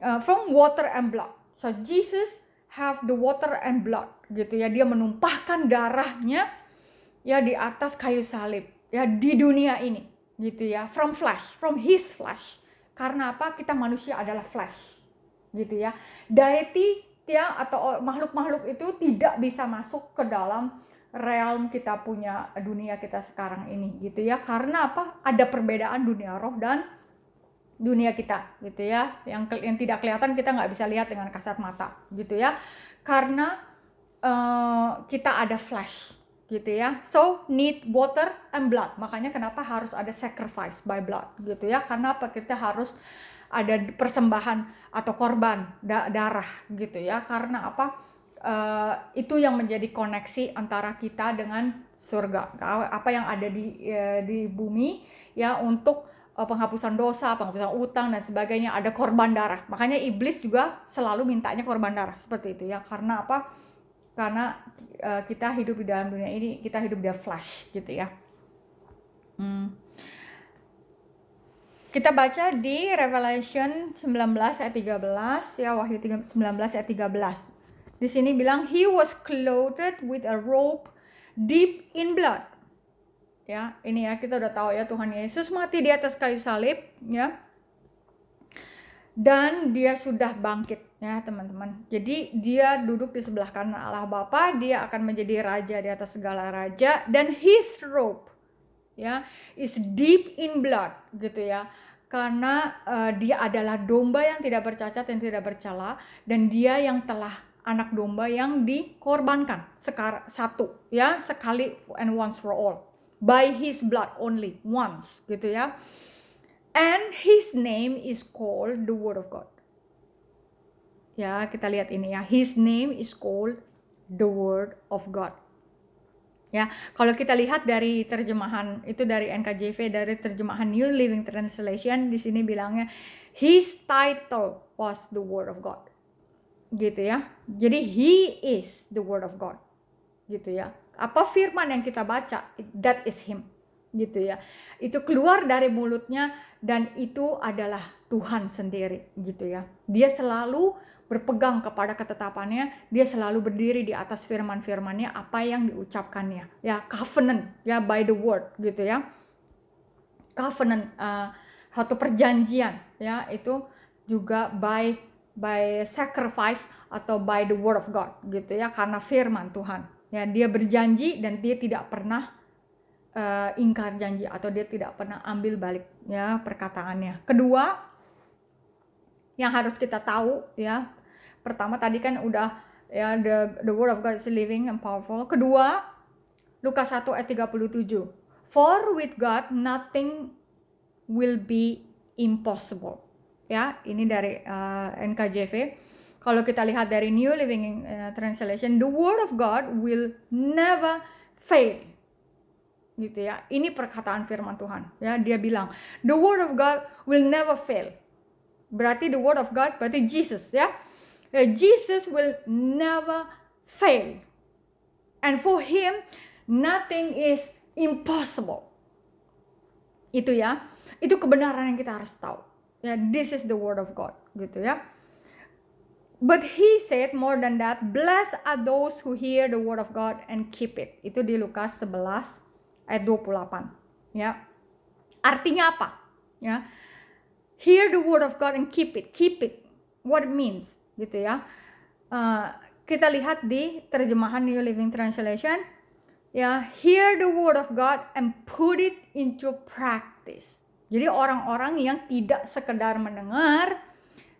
uh, from water and blood so Jesus have the water and blood gitu ya. Dia menumpahkan darahnya ya di atas kayu salib ya di dunia ini gitu ya. From flesh from his flesh. Karena apa? Kita manusia adalah flesh gitu ya. Deity ya atau makhluk-makhluk itu tidak bisa masuk ke dalam realm kita punya dunia kita sekarang ini gitu ya. Karena apa? Ada perbedaan dunia roh dan dunia kita gitu ya. Yang yang tidak kelihatan kita nggak bisa lihat dengan kasat mata gitu ya. Karena uh, kita ada flesh gitu ya. So need water and blood. Makanya kenapa harus ada sacrifice by blood gitu ya. Karena apa? Kita harus ada persembahan atau korban da darah gitu ya. Karena apa? Uh, itu yang menjadi koneksi antara kita dengan surga. Apa yang ada di uh, di bumi ya untuk penghapusan dosa penghapusan utang dan sebagainya ada korban darah. Makanya iblis juga selalu mintanya korban darah seperti itu ya. Karena apa? Karena uh, kita hidup di dalam dunia ini kita hidup di flash gitu ya. Hmm. kita baca di Revelation 19 ayat 13 ya Wahyu 19 ayat 13 di sini bilang he was clothed with a robe deep in blood. Ya ini ya kita udah tahu ya Tuhan Yesus mati di atas kayu salib ya. Dan dia sudah bangkit ya teman-teman. Jadi dia duduk di sebelah kanan Allah Bapa dia akan menjadi raja di atas segala raja dan his robe ya is deep in blood gitu ya. Karena uh, dia adalah domba yang tidak bercacat yang tidak bercela dan dia yang telah anak domba yang dikorbankan sekar satu ya sekali and once for all by his blood only once gitu ya and his name is called the word of God. Ya, kita lihat ini ya. His name is called the word of God. Ya, kalau kita lihat dari terjemahan itu dari NKJV dari terjemahan New Living Translation di sini bilangnya his title was the word of God. Gitu ya. Jadi he is the word of God. Gitu ya. Apa firman yang kita baca? That is him gitu ya. Itu keluar dari mulutnya dan itu adalah Tuhan sendiri gitu ya. Dia selalu berpegang kepada ketetapannya, dia selalu berdiri di atas firman-firmannya apa yang diucapkannya. Ya, covenant ya by the word gitu ya. Covenant uh, satu perjanjian ya itu juga by by sacrifice atau by the word of God gitu ya karena firman Tuhan. Ya, dia berjanji dan dia tidak pernah uh, ingkar janji atau dia tidak pernah ambil balik ya perkataannya. Kedua yang harus kita tahu ya. Pertama tadi kan udah ya the the word of God is living and powerful. Kedua Lukas 1 ayat 37. For with God nothing will be impossible. Ya, ini dari uh, eh, NKJV. Kalau kita lihat dari New Living uh, Translation, the word of God will never fail gitu ya. Ini perkataan firman Tuhan ya. Dia bilang, "The word of God will never fail." Berarti the word of God berarti Jesus ya. ya Jesus will never fail. And for him nothing is impossible. Itu ya. Itu kebenaran yang kita harus tahu. Ya, this is the word of God gitu ya. But he said more than that, blessed are those who hear the word of God and keep it. Itu di Lukas 11 ayat 28 ya. Artinya apa? Ya. Hear the word of God and keep it. Keep it. What it means. Gitu ya. Uh, kita lihat di terjemahan New Living Translation. Ya hear the word of God and put it into practice. Jadi orang-orang yang tidak sekedar mendengar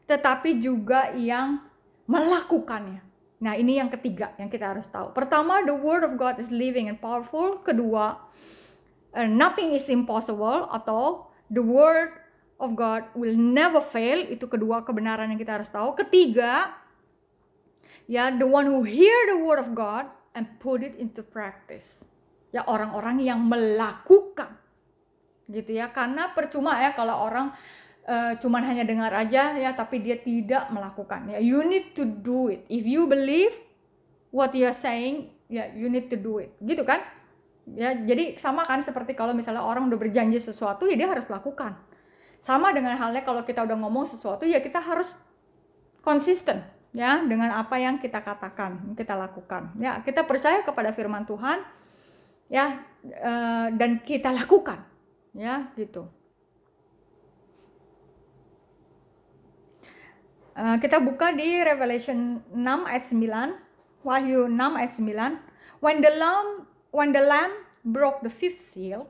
tetapi juga yang melakukannya Nah, ini yang ketiga yang kita harus tahu. Pertama, the word of God is living and powerful. Kedua, uh, nothing is impossible atau the word of God will never fail. Itu kedua kebenaran yang kita harus tahu. Ketiga, ya the one who hear the word of God and put it into practice. Ya orang-orang yang melakukan gitu ya. Karena percuma ya kalau orang uh, cuman hanya dengar aja ya tapi dia tidak melakukan. Ya you need to do it. If you believe what you are saying ya you need to do it. Gitu kan? Ya jadi sama kan seperti kalau misalnya orang udah berjanji sesuatu ya dia harus lakukan. Sama dengan halnya kalau kita udah ngomong sesuatu ya kita harus konsisten ya dengan apa yang kita katakan kita lakukan. Ya kita percaya kepada firman Tuhan ya uh, dan kita lakukan. Ya gitu kita buka di Revelation 6 ayat 9. Wahyu 6 ayat 9. When the lamb when the lamb broke the fifth seal,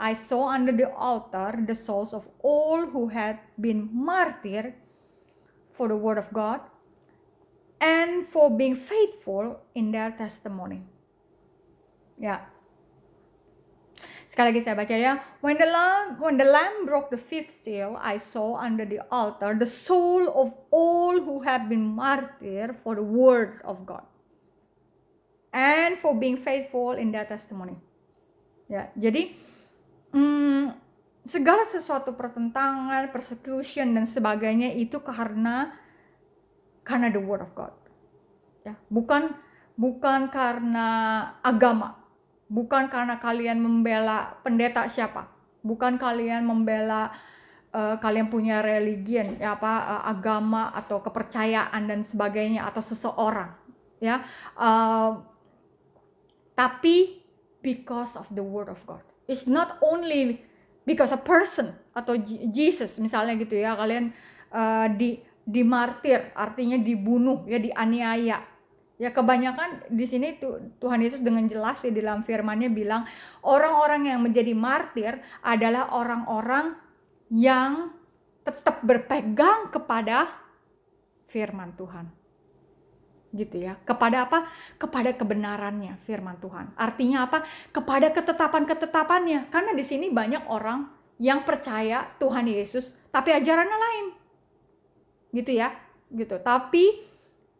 I saw under the altar the souls of all who had been martyred for the word of God and for being faithful in their testimony. Ya, Sekali lagi saya baca ya. When the lamb when the lamb broke the fifth seal, I saw under the altar the soul of all who have been martyred for the word of God and for being faithful in their testimony. Ya, jadi hmm, segala sesuatu pertentangan, persecution dan sebagainya itu karena karena the word of God. Ya, bukan bukan karena agama, bukan karena kalian membela pendeta siapa. Bukan kalian membela uh, kalian punya religion ya apa uh, agama atau kepercayaan dan sebagainya atau seseorang ya. Uh, tapi because of the word of God. It's not only because a person atau Jesus misalnya gitu ya. Kalian uh, di dimartir artinya dibunuh ya dianiaya ya kebanyakan di sini tuh Tuhan Yesus dengan jelas ya di dalam firman-Nya bilang orang-orang yang menjadi martir adalah orang-orang yang tetap berpegang kepada firman Tuhan gitu ya. Kepada apa? Kepada kebenarannya firman Tuhan. Artinya apa? Kepada ketetapan-ketetapannya. Karena di sini banyak orang yang percaya Tuhan Yesus tapi ajarannya lain. Gitu ya. Gitu. Tapi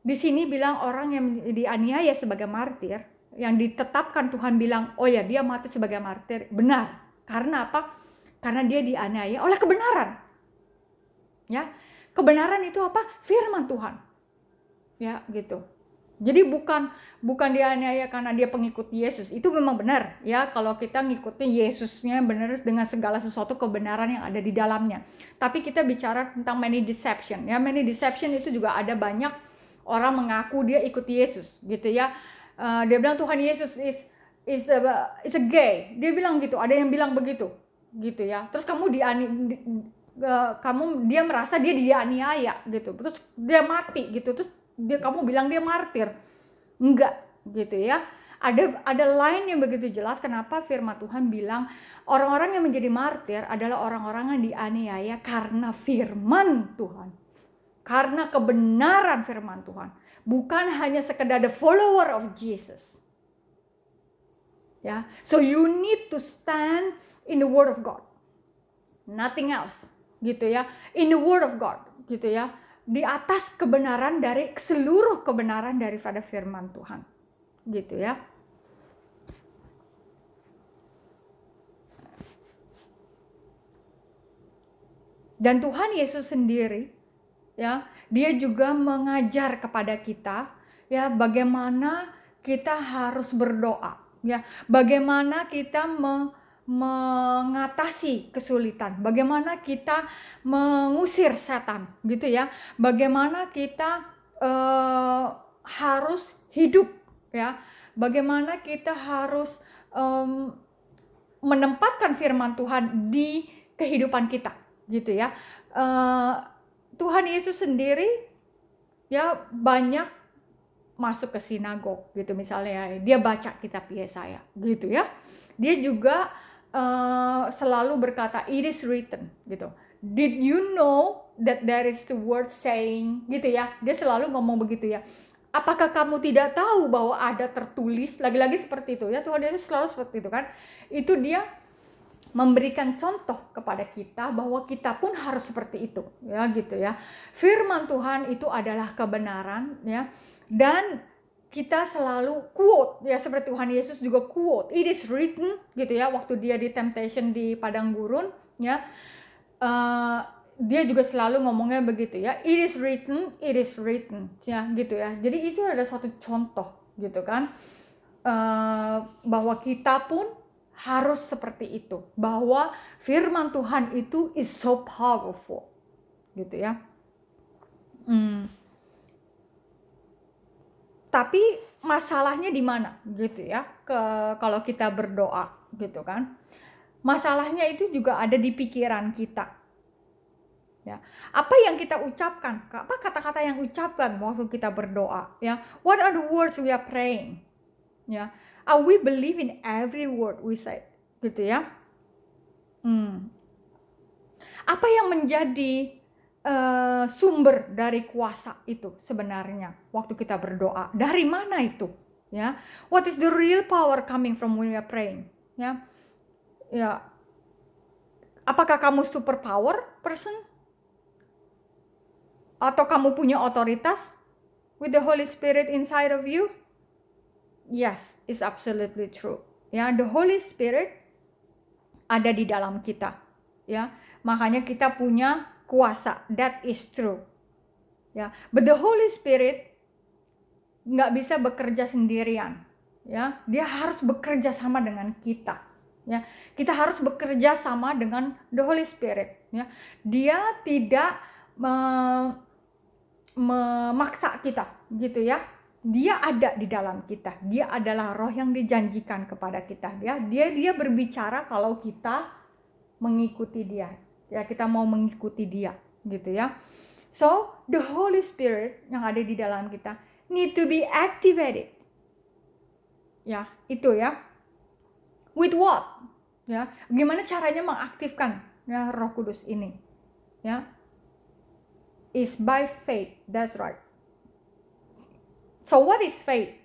di sini bilang orang yang dianiaya sebagai martir yang ditetapkan Tuhan bilang, "Oh ya, dia mati sebagai martir." Benar. Karena apa? Karena dia dianiaya oleh kebenaran. Ya. Kebenaran itu apa? Firman Tuhan ya gitu jadi bukan bukan dianiaya karena dia pengikut Yesus itu memang benar ya kalau kita ngikutin Yesusnya benar dengan segala sesuatu kebenaran yang ada di dalamnya tapi kita bicara tentang many deception ya many deception itu juga ada banyak orang mengaku dia ikut Yesus gitu ya. Uh, dia bilang Tuhan Yesus is is a, is a gay. Dia bilang gitu ada yang bilang begitu gitu ya. Terus kamu diani di, uh, kamu dia merasa dia dianiaya gitu. Terus dia mati gitu. Terus dia kamu bilang dia martir. Enggak gitu ya. Ada ada lain yang begitu jelas kenapa firman Tuhan bilang orang-orang yang menjadi martir adalah orang-orang yang dianiaya karena firman Tuhan karena kebenaran firman Tuhan bukan hanya sekedar the follower of Jesus ya so you need to stand in the word of God nothing else gitu ya in the word of God gitu ya di atas kebenaran dari seluruh kebenaran daripada firman Tuhan. Gitu ya. Dan Tuhan Yesus sendiri ya, dia juga mengajar kepada kita ya bagaimana kita harus berdoa ya, bagaimana kita me, mengatasi kesulitan, bagaimana kita mengusir setan, gitu ya, bagaimana kita uh, harus hidup, ya, bagaimana kita harus um, menempatkan firman Tuhan di kehidupan kita, gitu ya. Uh, Tuhan Yesus sendiri, ya banyak masuk ke sinagog, gitu misalnya, dia baca kitab Yesaya, gitu ya. Dia juga uh, selalu berkata it is written gitu. Did you know that there is the word saying gitu ya? Dia selalu ngomong begitu ya. Apakah kamu tidak tahu bahwa ada tertulis lagi-lagi seperti itu ya Tuhan Yesus selalu seperti itu kan? Itu dia memberikan contoh kepada kita bahwa kita pun harus seperti itu ya gitu ya. Firman Tuhan itu adalah kebenaran ya dan kita selalu quote ya seperti Tuhan Yesus juga quote. It is written gitu ya waktu dia di temptation di padang gurun ya. Uh, dia juga selalu ngomongnya begitu ya. It is written it is written ya gitu ya. Jadi itu ada satu contoh gitu kan. Uh, bahwa kita pun harus seperti itu. Bahwa firman Tuhan itu is so powerful. Gitu ya. Hmm. Tapi masalahnya di mana? Gitu ya. Ke kalau kita berdoa gitu kan. Masalahnya itu juga ada di pikiran kita. Ya. Apa yang kita ucapkan? Apa kata-kata yang ucapkan waktu kita berdoa? Ya. What are the words we are praying? Ya are we believe in every word we say gitu ya. Hmm. apa yang menjadi uh, sumber dari kuasa itu sebenarnya waktu kita berdoa? Dari mana itu? Ya. What is the real power coming from when we are praying? Ya. Ya. Apakah kamu super power person? Atau kamu punya otoritas with the Holy Spirit inside of you yes it's absolutely true ya the Holy Spirit ada di dalam kita ya makanya kita punya kuasa. That is true. Ya, but the Holy Spirit nggak bisa bekerja sendirian. Ya, dia harus bekerja sama dengan kita. Ya, kita harus bekerja sama dengan the Holy Spirit. Ya, dia tidak me, memaksa kita, gitu ya. Dia ada di dalam kita. Dia adalah roh yang dijanjikan kepada kita. Ya, dia dia berbicara kalau kita mengikuti dia. Ya, kita mau mengikuti dia, gitu ya. So, the Holy Spirit yang ada di dalam kita need to be activated. Ya, itu ya. With what? Ya, gimana caranya mengaktifkan ya Roh Kudus ini? Ya. Is by faith. That's right. So what is faith?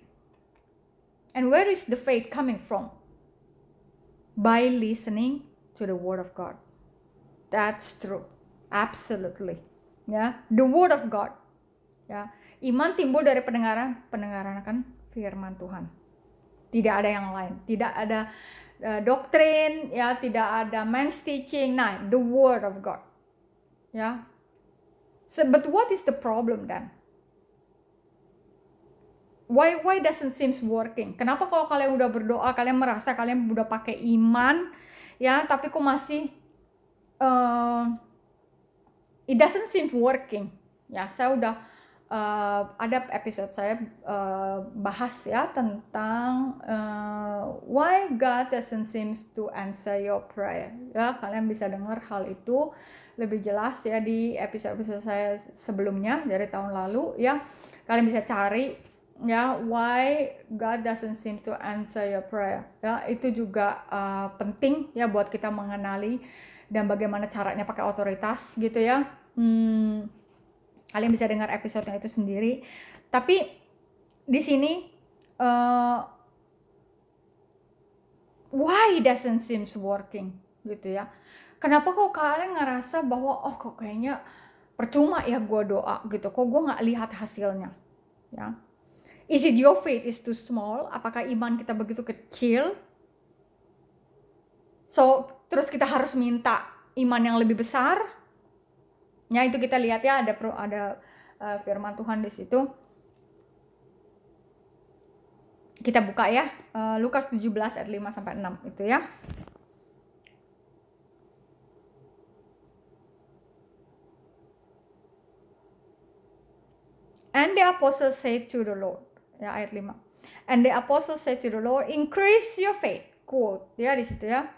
And where is the faith coming from? By listening to the word of God. That's true. Absolutely. Ya, the word of God. Ya, iman timbul dari pendengaran, pendengaran akan firman Tuhan. Tidak ada yang lain. Tidak ada uh, doktrin, ya, tidak ada man's teaching. Nah, the word of God. Ya. So, but what is the problem then? Why why doesn't seems working? Kenapa kalau kalian udah berdoa, kalian merasa kalian udah pakai iman, ya, tapi kok masih uh, it doesn't seem working. Ya, saya udah uh, ada episode saya uh, bahas ya tentang uh, why God doesn't seems to answer your prayer. Ya, kalian bisa dengar hal itu lebih jelas ya di episode-episode saya sebelumnya dari tahun lalu ya. Kalian bisa cari ya why God doesn't seem to answer your prayer? Ya itu juga uh, penting ya buat kita mengenali dan bagaimana caranya pakai otoritas gitu ya. Hmm, kalian bisa dengar episode itu sendiri. Tapi di sini uh, why doesn't seems working gitu ya? Kenapa kok kalian ngerasa bahwa oh kok kayaknya percuma ya gue doa gitu? Kok gue nggak lihat hasilnya? Ya Is it your faith is too small? Apakah iman kita begitu kecil? So, terus kita harus minta iman yang lebih besar? Ya, itu kita lihat ya ada ada uh, firman Tuhan di situ. Kita buka ya, uh, Lukas 17 ayat 5 sampai 6 itu ya. And the apostle said to the Lord, ya ayat 5. And the apostle said to the Lord, increase your faith. Quote, ya di situ ya.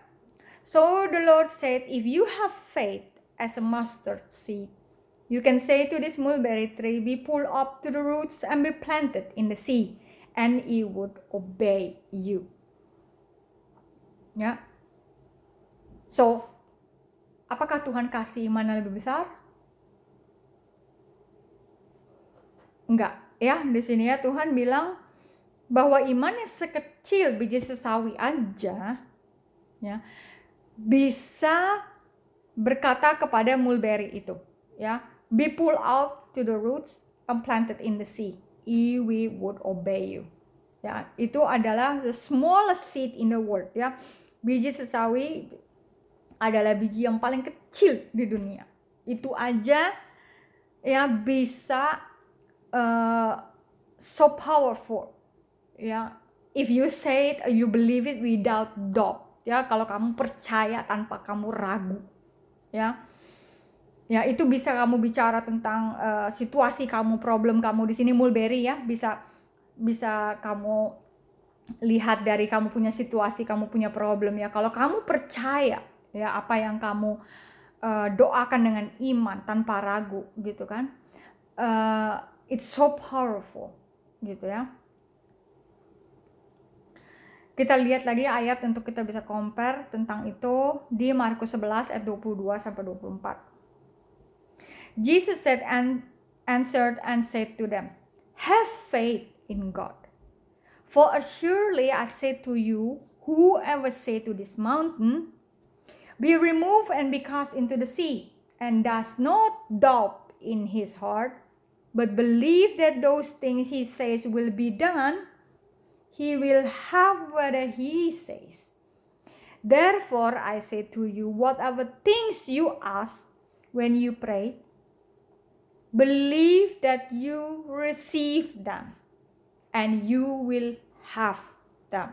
So the Lord said, if you have faith as a mustard seed, you can say to this mulberry tree, be pulled up to the roots and be planted in the sea, and it would obey you. Ya. So, apakah Tuhan kasih iman yang lebih besar? Enggak ya di sini ya Tuhan bilang bahwa iman yang sekecil biji sesawi aja ya bisa berkata kepada mulberry itu ya. Be pulled out to the roots and planted in the sea. I we would obey you. Ya itu adalah the smallest seed in the world ya. Biji sesawi adalah biji yang paling kecil di dunia. Itu aja ya bisa uh, so powerful. Ya. If you say it you believe it without doubt. Ya kalau kamu percaya tanpa kamu ragu. Ya. Ya itu bisa kamu bicara tentang uh, situasi kamu problem kamu di sini mulberry ya. Bisa bisa kamu lihat dari kamu punya situasi kamu punya problem ya. Kalau kamu percaya ya apa yang kamu uh, doakan dengan iman tanpa ragu gitu kan uh, it's so powerful gitu ya kita lihat lagi ayat untuk kita bisa compare tentang itu di Markus 11 ayat 22 sampai 24. Jesus said and answered and said to them, Have faith in God. For surely I say to you, whoever say to this mountain, Be removed and be cast into the sea, and does not doubt in his heart, but believe that those things he says will be done, he will have what he says. Therefore, I say to you, whatever things you ask when you pray, believe that you receive them and you will have them.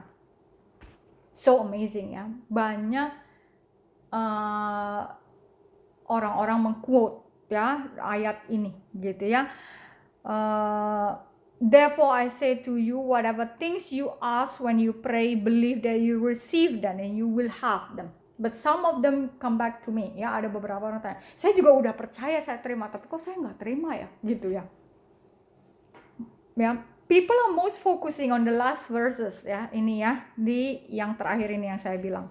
So amazing ya, banyak uh, orang-orang mengquote ya ayat ini gitu ya uh, Therefore, I say to you, whatever things you ask when you pray, believe that you receive them and you will have them. But some of them come back to me. Ya, ada beberapa orang tanya, saya juga udah percaya saya terima, tapi kok saya nggak terima ya, gitu ya. Ya, people are most focusing on the last verses ya, ini ya, di yang terakhir ini yang saya bilang.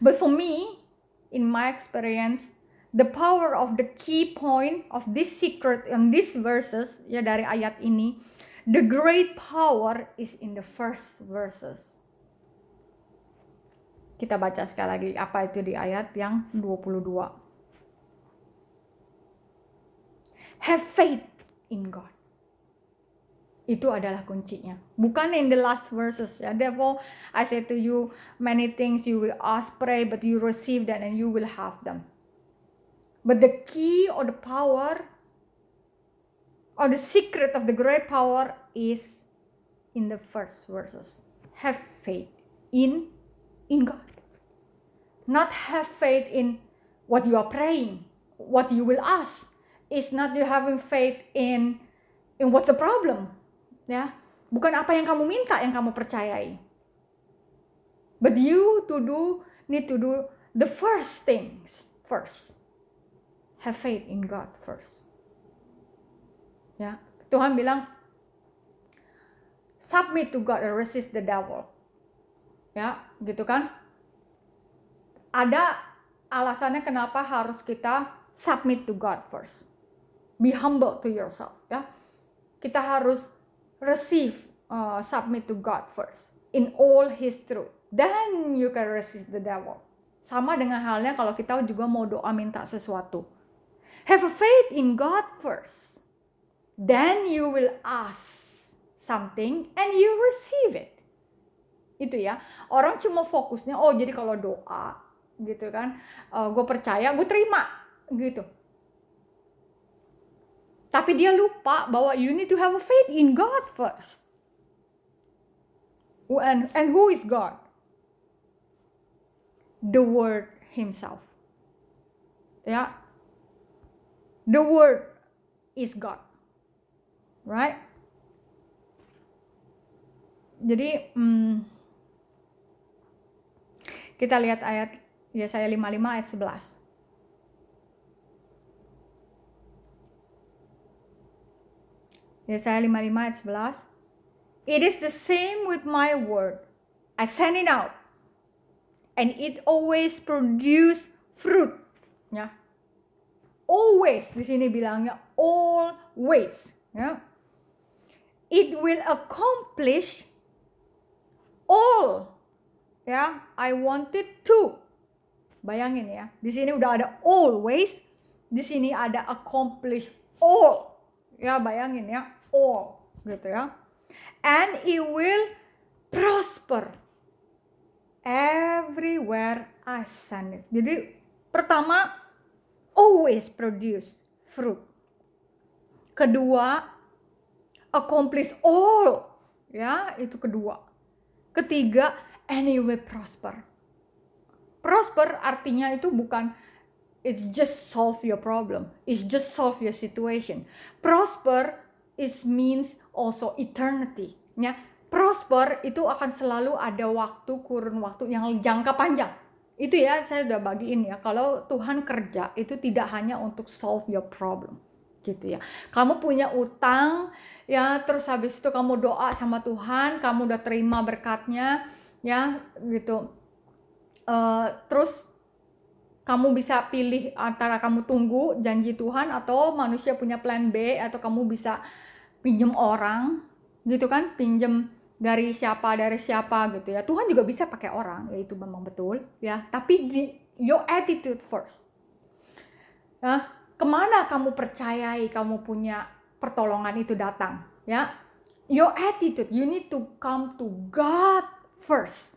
But for me, in my experience, the power of the key point of this secret in these verses ya dari ayat ini the great power is in the first verses. Kita baca sekali lagi apa itu di ayat yang 22 have faith in God. Itu adalah kuncinya. Bukan in the last verses ya therefore I say to you many things you will ask pray but you receive that and you will have them But the key or the power or the secret of the great power is in the first verses. Have faith in in God. Not have faith in what you are praying, what you will ask. It's not you having faith in in what's the problem. Ya, bukan apa yang kamu minta yang kamu percayai. But you to do need to do the first things first have faith in God first. Ya, Tuhan bilang submit to God and resist the devil. Ya, gitu kan? Ada alasannya kenapa harus kita submit to God first. Be humble to yourself, ya. Kita harus receive uh, submit to God first in all his truth. Then you can resist the devil. Sama dengan halnya kalau kita juga mau doa minta sesuatu Have a faith in God first. Then you will ask something and you receive it. Itu ya. Orang cuma fokusnya, oh jadi kalau doa gitu kan, uh, gue percaya, gue terima gitu. Tapi dia lupa bahwa you need to have a faith in God first. And, and who is God? The Word Himself. Ya, the word is God. Right? Jadi hmm, kita lihat ayat Yesaya 55 ayat 11. Yesaya 55 ayat 11. It is the same with my word. I send it out. And it always produce fruit. Ya, always di sini bilangnya always ya. It will accomplish all ya. I wanted to. Bayangin ya di sini udah ada always di sini ada accomplish all. Ya bayangin ya all gitu ya. And it will prosper everywhere I send it. Jadi pertama always produce fruit. Kedua, accomplish all. Ya, itu kedua. Ketiga, will prosper. Prosper artinya itu bukan it's just solve your problem. It's just solve your situation. Prosper is means also eternity. Ya, prosper itu akan selalu ada waktu kurun waktu yang jangka panjang itu ya saya udah bagiin ya. Kalau Tuhan kerja itu tidak hanya untuk solve your problem gitu ya. Kamu punya utang ya terus habis itu kamu doa sama Tuhan kamu udah terima berkatnya ya gitu. Uh, terus kamu bisa pilih antara kamu tunggu janji Tuhan atau manusia punya plan B atau kamu bisa pinjem orang gitu kan? Pinjem dari siapa dari siapa gitu ya. Tuhan juga bisa pakai orang ya itu memang betul ya. Tapi di your attitude first. Ya ke mana kamu percayai kamu punya pertolongan itu datang ya? Your attitude you need to come to God first.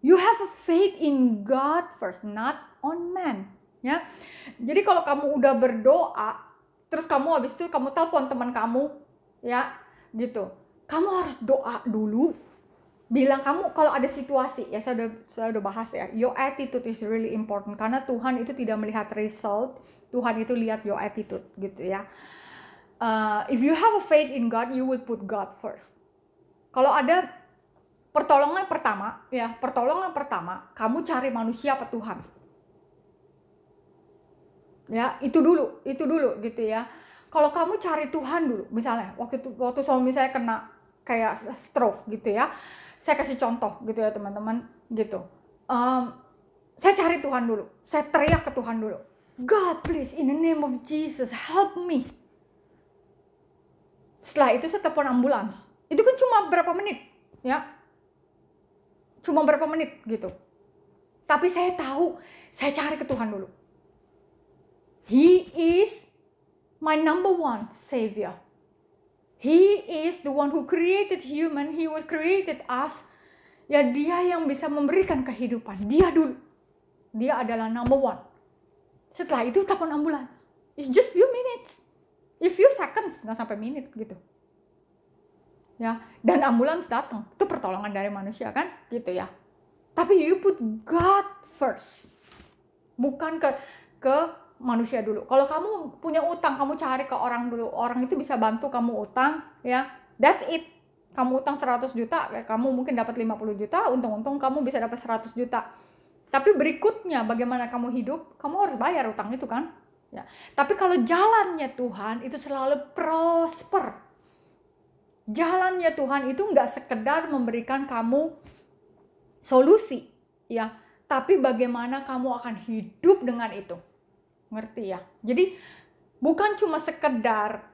You have a faith in God first not on man ya. Jadi kalau kamu udah berdoa terus kamu habis itu kamu telepon teman kamu ya gitu kamu harus doa dulu bilang kamu kalau ada situasi ya saya udah saya udah bahas ya your attitude is really important karena Tuhan itu tidak melihat result Tuhan itu lihat your attitude gitu ya uh, if you have a faith in God, you will put God first. Kalau ada pertolongan pertama, ya pertolongan pertama, kamu cari manusia apa Tuhan? Ya itu dulu, itu dulu gitu ya. Kalau kamu cari Tuhan dulu, misalnya waktu itu waktu suami saya kena kayak stroke gitu ya, saya kasih contoh gitu ya teman-teman gitu. Um, saya cari Tuhan dulu, saya teriak ke Tuhan dulu. God please in the name of Jesus help me. Setelah itu saya telepon ambulans. Itu kan cuma berapa menit, ya. Cuma berapa menit gitu. Tapi saya tahu, saya cari ke Tuhan dulu. He is my number one savior. He is the one who created human, he was created us. Ya dia yang bisa memberikan kehidupan. Dia dulu. Dia adalah number one. Setelah itu telepon ambulans. It's just few minutes. If few seconds, nggak sampai menit gitu. Ya, dan ambulans datang. Itu pertolongan dari manusia kan, gitu ya. Tapi you put God first. Bukan ke ke manusia dulu. Kalau kamu punya utang, kamu cari ke orang dulu. Orang itu bisa bantu kamu utang, ya. That's it. Kamu utang 100 juta, kamu mungkin dapat 50 juta, untung-untung kamu bisa dapat 100 juta tapi berikutnya bagaimana kamu hidup, kamu harus bayar utang itu kan? Ya. Tapi kalau jalannya Tuhan itu selalu prosper. Jalannya Tuhan itu nggak sekedar memberikan kamu solusi, ya. Tapi bagaimana kamu akan hidup dengan itu. Ngerti ya? Jadi bukan cuma sekedar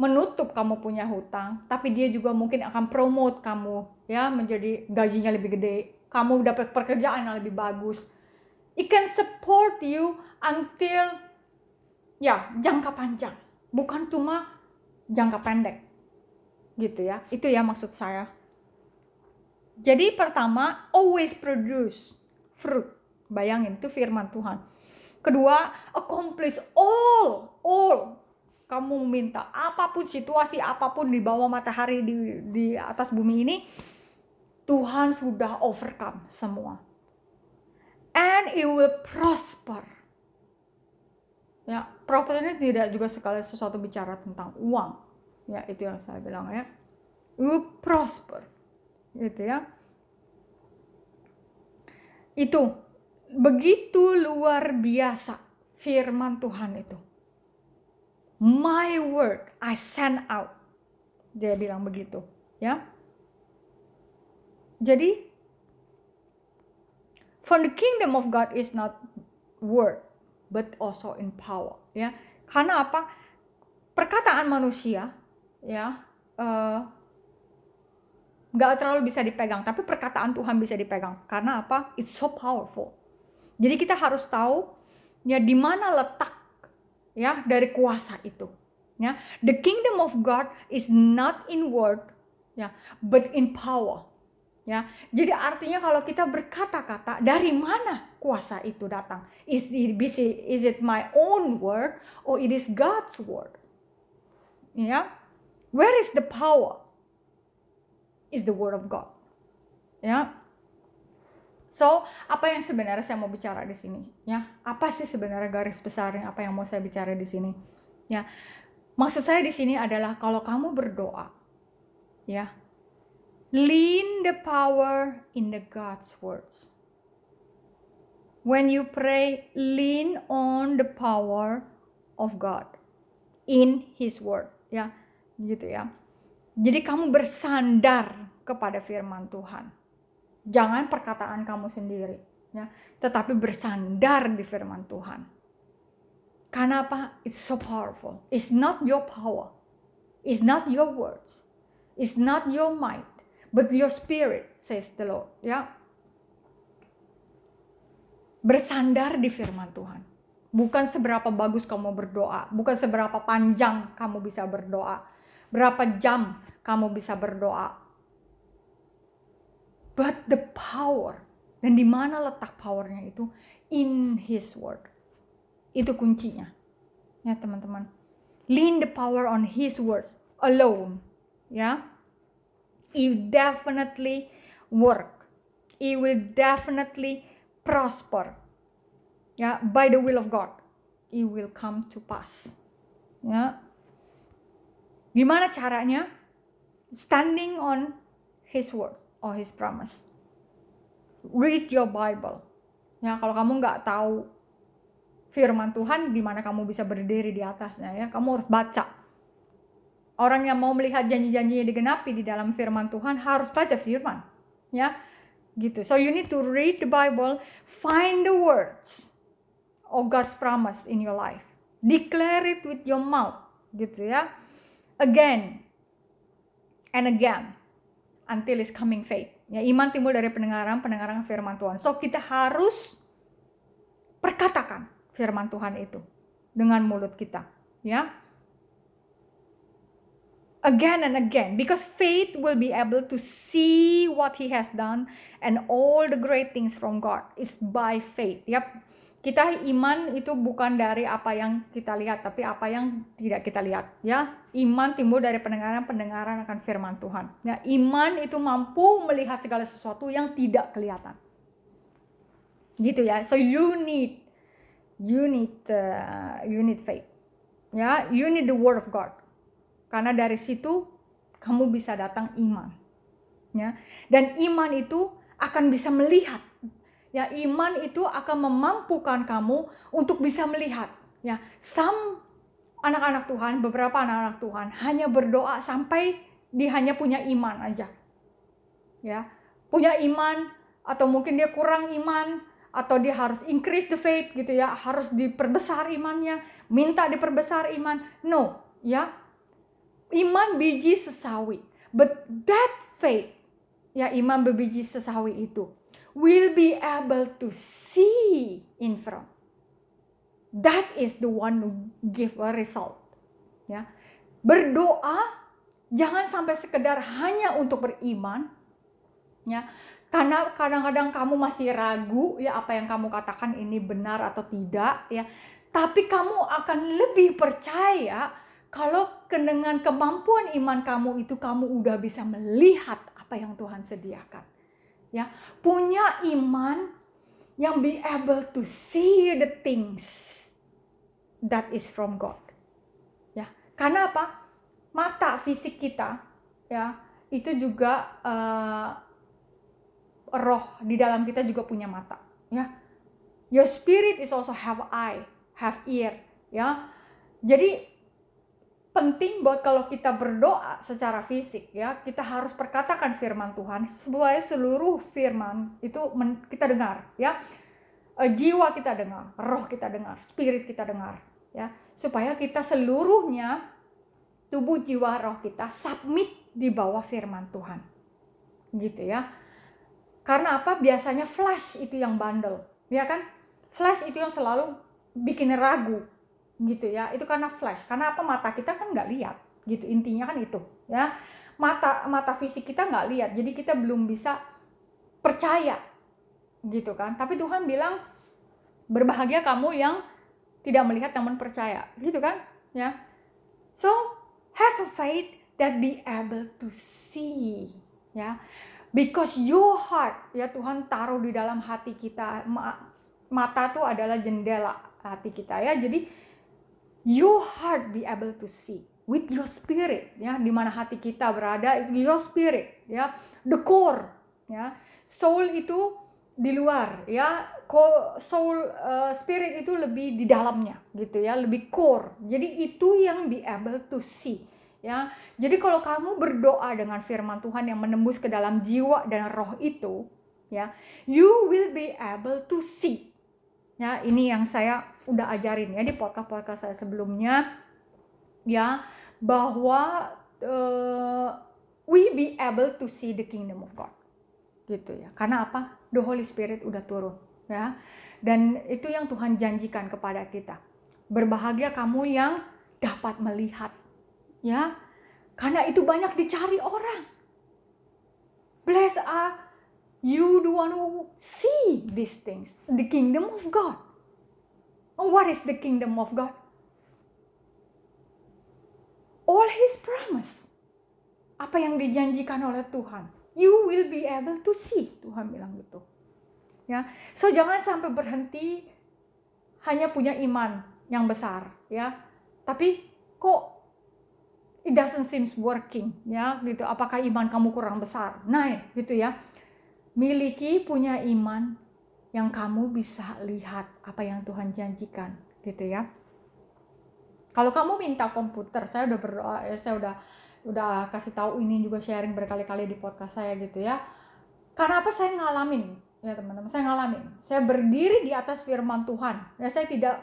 menutup kamu punya hutang, tapi dia juga mungkin akan promote kamu ya menjadi gajinya lebih gede, kamu dapat pekerjaan yang lebih bagus. It can support you until ya jangka panjang, bukan cuma jangka pendek. Gitu ya. Itu ya maksud saya. Jadi pertama, always produce fruit. Bayangin itu firman Tuhan. Kedua, accomplish all, all. Kamu minta apa pun situasi apa pun di bawah matahari di di atas bumi ini, Tuhan sudah overcome semua. And it will prosper. Ya, prosper ini tidak juga sekali sesuatu bicara tentang uang. Ya, itu yang saya bilang ya. It will prosper. Gitu ya. Itu begitu luar biasa firman Tuhan itu. My word I send out. Dia bilang begitu, ya. Jadi for the kingdom of God is not word but also in power ya. Karena apa? Perkataan manusia ya uh, terlalu bisa dipegang, tapi perkataan Tuhan bisa dipegang. Karena apa? It's so powerful. Jadi kita harus tahu ya di mana letak ya dari kuasa itu. Ya, the kingdom of God is not in word ya, but in power. Ya, jadi artinya kalau kita berkata-kata dari mana kuasa itu datang? Is it, is it my own word or it is God's word? Ya, where is the power? Is the word of God. Ya. So, apa yang sebenarnya saya mau bicara di sini? Ya, apa sih sebenarnya garis besar yang apa yang mau saya bicara di sini? Ya, maksud saya di sini adalah kalau kamu berdoa, ya, Lean the power in the God's words. When you pray, lean on the power of God in His word, ya, gitu ya. Jadi kamu bersandar kepada firman Tuhan. Jangan perkataan kamu sendiri, ya, tetapi bersandar di firman Tuhan. Karena apa? It's so powerful. It's not your power. It's not your words. It's not your might but your spirit, says the Lord. Ya. Bersandar di firman Tuhan. Bukan seberapa bagus kamu berdoa, bukan seberapa panjang kamu bisa berdoa, berapa jam kamu bisa berdoa. But the power, dan di mana letak powernya itu? In His Word. Itu kuncinya. Ya teman-teman. Lean the power on His words alone. Ya it definitely work. It will definitely prosper. Ya, by the will of God, it will come to pass. Ya. Gimana caranya? Standing on His word or His promise. Read your Bible. Ya, kalau kamu nggak tahu firman Tuhan, gimana kamu bisa berdiri di atasnya ya? Kamu harus baca. Orang yang mau melihat janji-janjinya digenapi di dalam firman Tuhan harus baca firman, ya, gitu. So you need to read the Bible, find the words of God's promise in your life, declare it with your mouth, gitu ya, again and again until is coming faith. Ya, iman timbul dari pendengaran, pendengaran firman Tuhan. So kita harus perkatakan firman Tuhan itu dengan mulut kita, ya. Again and again, because faith will be able to see what He has done and all the great things from God is by faith. Yap, kita iman itu bukan dari apa yang kita lihat, tapi apa yang tidak kita lihat. Ya, iman timbul dari pendengaran-pendengaran akan firman Tuhan. Ya, iman itu mampu melihat segala sesuatu yang tidak kelihatan. Gitu ya. So you need you need uh, you need faith. Ya, you need the word of God. Karena dari situ kamu bisa datang iman. Ya. Dan iman itu akan bisa melihat. Ya, iman itu akan memampukan kamu untuk bisa melihat. Ya, sam anak-anak Tuhan, beberapa anak-anak Tuhan hanya berdoa sampai dia hanya punya iman aja. Ya, punya iman atau mungkin dia kurang iman atau dia harus increase the faith gitu ya, harus diperbesar imannya, minta diperbesar iman. No, ya. Iman biji sesawi. But that faith, ya iman berbiji sesawi itu will be able to see in front. That is the one who give a result. Ya. Berdoa jangan sampai sekedar hanya untuk beriman ya karena kadang-kadang kamu masih ragu ya apa yang kamu katakan ini benar atau tidak ya tapi kamu akan lebih percaya kalau dengan kemampuan iman kamu itu kamu udah bisa melihat apa yang Tuhan sediakan ya punya iman yang be able to see the things that is from God. Ya karena apa? Mata fisik kita ya itu juga uh, roh di dalam kita juga punya mata ya. Your spirit is also have eye have ear ya. Jadi penting buat kalau kita berdoa secara fisik ya. Kita harus perkatakan firman Tuhan supaya seluruh firman itu kita dengar ya. E, jiwa kita dengar roh kita dengar spirit kita dengar ya. Supaya kita seluruhnya tubuh jiwa roh kita submit di bawah firman Tuhan. Gitu ya. Karena apa? Biasanya flash itu yang bandel, ya kan? Flash itu yang selalu bikin ragu, gitu ya. Itu karena flash. Karena apa? Mata kita kan nggak lihat, gitu. Intinya kan itu, ya. Mata mata fisik kita nggak lihat, jadi kita belum bisa percaya, gitu kan? Tapi Tuhan bilang berbahagia kamu yang tidak melihat namun percaya, gitu kan? Ya. So have a faith that be able to see, ya Because your heart, ya Tuhan taruh di dalam hati kita. Mata tuh adalah jendela hati kita ya. Jadi your heart be able to see with your spirit ya di mana hati kita berada itu your spirit ya the core ya soul itu di luar ya soul uh, spirit itu lebih di dalamnya gitu ya lebih core jadi itu yang be able to see ya. Jadi kalau kamu berdoa dengan firman Tuhan yang menembus ke dalam jiwa dan roh itu, ya, you will be able to see. Ya, ini yang saya udah ajarin ya di podcast-podcast saya sebelumnya ya bahwa uh, we be able to see the kingdom of God. Gitu ya. Karena apa? The Holy Spirit udah turun, ya. Dan itu yang Tuhan janjikan kepada kita. Berbahagia kamu yang dapat melihat ya karena itu banyak dicari orang bless are you the one who see these things. The kingdom of God. Oh, what is the kingdom of God? All his promise. Apa yang dijanjikan oleh Tuhan. You will be able to see. Tuhan bilang gitu. Ya. So jangan sampai berhenti hanya punya iman yang besar ya. Tapi kok it doesn't seems working ya gitu. Apakah iman kamu kurang besar? Nah gitu ya miliki punya iman yang kamu bisa lihat apa yang Tuhan janjikan gitu ya. Kalau kamu minta komputer saya udah berdoa ya saya udah udah kasih tahu ini juga sharing berkali-kali di podcast saya gitu ya. Karena apa? Saya ngalamin ya teman-teman saya ngalamin. Saya berdiri di atas firman Tuhan. Ya saya tidak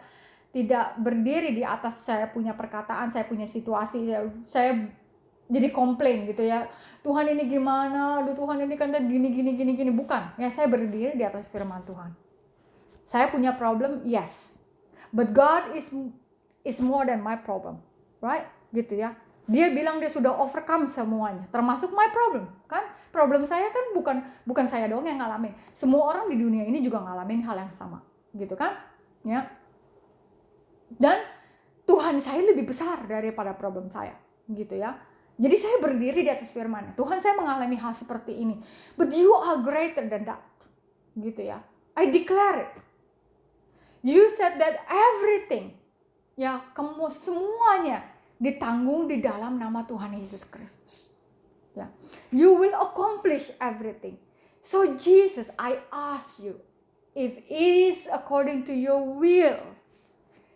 tidak berdiri di atas saya punya perkataan saya punya situasi saya, saya jadi komplain gitu ya. Tuhan ini gimana? Aduh Tuhan ini kan gini gini gini gini. Bukan. Ya saya berdiri di atas firman Tuhan. Saya punya problem? Yes. But God is is more than my problem. Right? Gitu ya. Dia bilang dia sudah overcome semuanya. Termasuk my problem kan? Problem saya kan bukan bukan saya doang yang ngalamin. Semua orang di dunia ini juga ngalamin hal yang sama. Gitu kan? Ya. Dan Tuhan saya lebih besar daripada problem saya. Gitu ya jadi saya berdiri di atas firman Tuhan saya mengalami hal seperti ini but you are greater than that gitu ya I declare it you said that everything ya kamu semuanya ditanggung di dalam nama Tuhan Yesus Kristus. Ya. You will accomplish everything. So Jesus, I ask you, if it is according to your will,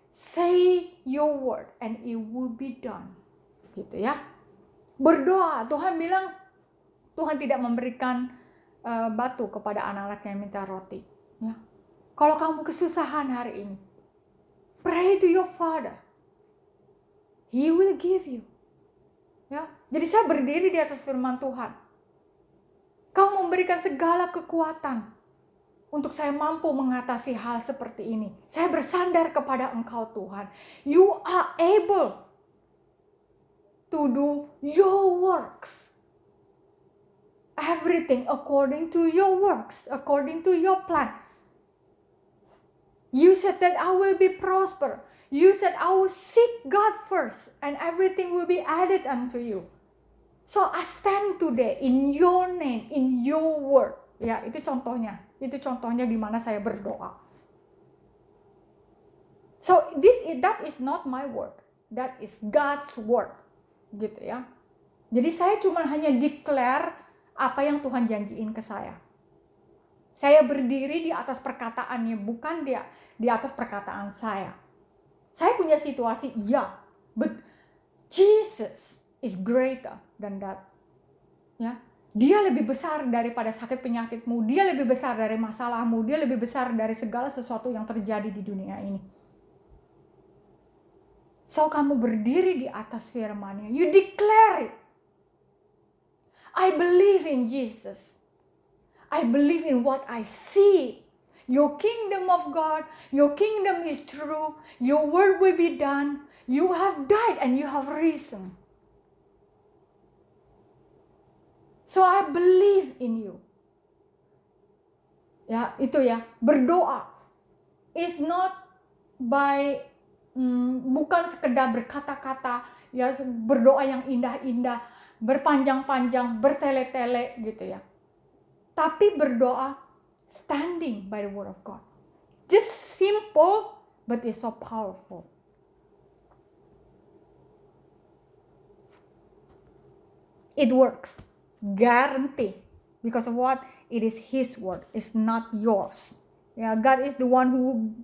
say your word and it will be done. Gitu ya. Berdoa, Tuhan bilang Tuhan tidak memberikan uh, batu kepada anak-anak yang minta roti. Ya. Kalau kamu kesusahan hari ini, pray to your father He will give you. Ya, jadi saya berdiri di atas firman Tuhan. Kau memberikan segala kekuatan untuk saya mampu mengatasi hal seperti ini. Saya bersandar kepada Engkau Tuhan. You are able to do your works. Everything according to your works, according to your plan. You said that I will be prosper. You said, I will seek God first, and everything will be added unto you. So I stand today in your name, in your word. Ya, itu contohnya. Itu contohnya gimana saya berdoa. So that is not my word. That is God's word. Gitu ya. Jadi saya cuma hanya declare apa yang Tuhan janjiin ke saya. Saya berdiri di atas perkataannya, bukan dia di atas perkataan saya. Saya punya situasi, ya, but Jesus is greater than that. Ya, dia lebih besar daripada sakit penyakitmu, dia lebih besar dari masalahmu, dia lebih besar dari segala sesuatu yang terjadi di dunia ini. So kamu berdiri di atas firman-Nya, you declare it. I believe in Jesus. I believe in what I see. Your kingdom of God, your kingdom is true, your word will be done. You have died and you have risen. So I believe in you. Ya, itu ya, berdoa is not by hmm, bukan sekedar berkata-kata, ya berdoa yang indah-indah, berpanjang-panjang, bertele-tele gitu ya. Tapi berdoa standing by the word of God. Just simple, but it's so powerful. It works, guarantee, because of what? It is His word, it's not yours. Yeah, God is the one who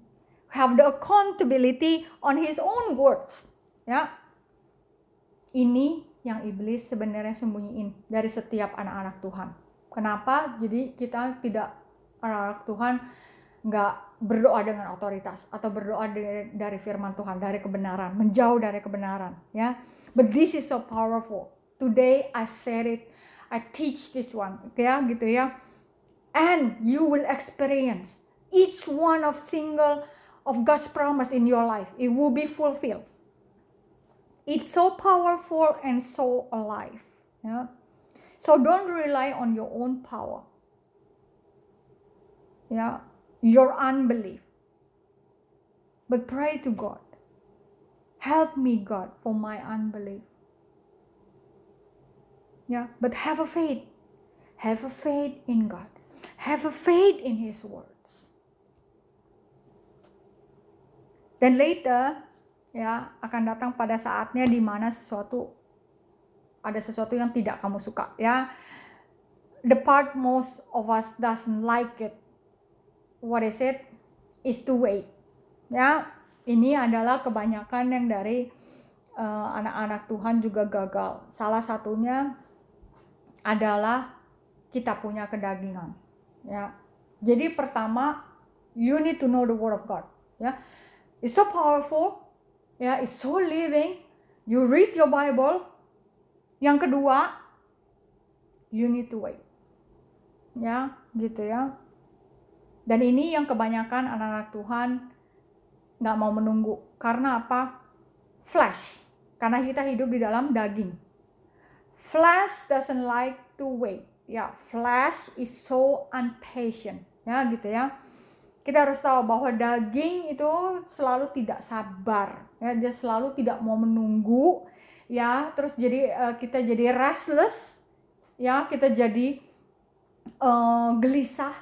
have the accountability on His own words. Ya, ini yang iblis sebenarnya sembunyiin dari setiap anak-anak Tuhan. Kenapa? Jadi kita tidak anak-anak Tuhan nggak berdoa dengan otoritas atau berdoa dari, dari firman Tuhan dari kebenaran menjauh dari kebenaran ya but this is so powerful today I said it I teach this one ya gitu ya and you will experience each one of single of God's promise in your life it will be fulfilled it's so powerful and so alive ya so don't rely on your own power yeah, your unbelief. But pray to God. Help me, God, for my unbelief. Yeah, but have a faith. Have a faith in God. Have a faith in His words. Dan later, ya, akan datang pada saatnya di mana sesuatu ada sesuatu yang tidak kamu suka ya. The part most of us doesn't like it what is it? Is to wait ya. Ini adalah kebanyakan yang dari uh, anak-anak uh, Tuhan juga gagal. Salah satunya adalah kita punya kedagingan ya. Jadi pertama you need to know the word of God ya it's so powerful. Ya it's so living. You read your Bible. Yang kedua you need to wait. Ya gitu ya. Dan ini yang kebanyakan anak-anak Tuhan nggak mau menunggu. Karena apa? Flesh karena kita hidup di dalam daging. Flesh doesn't like to wait. Ya flesh is so impatient ya gitu ya kita harus tahu bahwa daging itu selalu tidak sabar ya. Dia selalu tidak mau menunggu ya. Terus jadi uh, kita jadi restless ya. Kita jadi uh, gelisah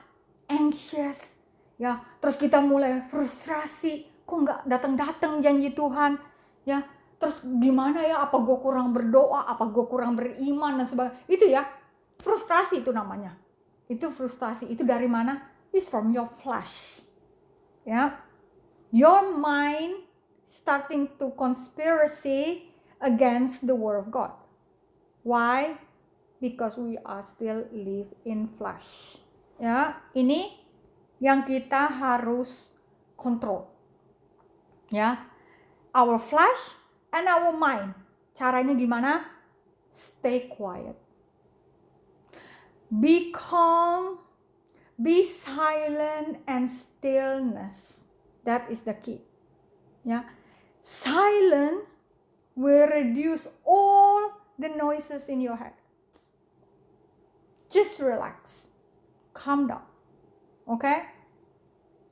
anxious ya. Terus kita mulai frustrasi kok nggak datang datang janji Tuhan? Ya. Terus gimana ya? Apa gue kurang berdoa? Apa gue kurang beriman? Dan sebagainya. Itu ya frustrasi itu namanya. Itu frustrasi. Itu dari mana is from your flesh. Ya your mind starting to conspiracy against the word of God. Why? Because we are still live in flesh. Ya ini yang kita harus kontrol ya our flesh and our mind. Caranya gimana? Stay quiet. Be calm, be silent and stillness. That is the key. Yeah. Silent will reduce all the noises in your head. Just relax. Calm down. Okay?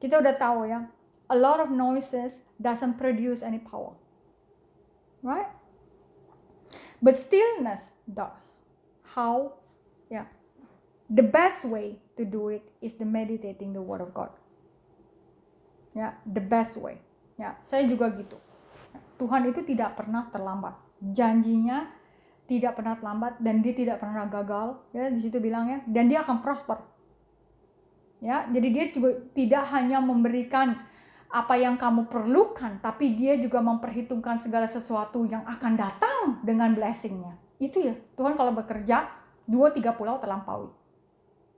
Kita udah tahu ya, a lot of noises doesn't produce any power right? But stillness does. How? Yeah. The best way to do it is the meditating the word of God. Ya, the best way. Ya, saya juga gitu. Tuhan itu tidak pernah terlambat. Janjinya tidak pernah terlambat dan dia tidak pernah gagal. Ya, di situ bilangnya dan dia akan prosper. Ya, jadi dia juga tidak hanya memberikan apa yang kamu perlukan, tapi dia juga memperhitungkan segala sesuatu yang akan datang dengan blessingnya. Itu ya, Tuhan kalau bekerja, dua tiga pulau terlampaui.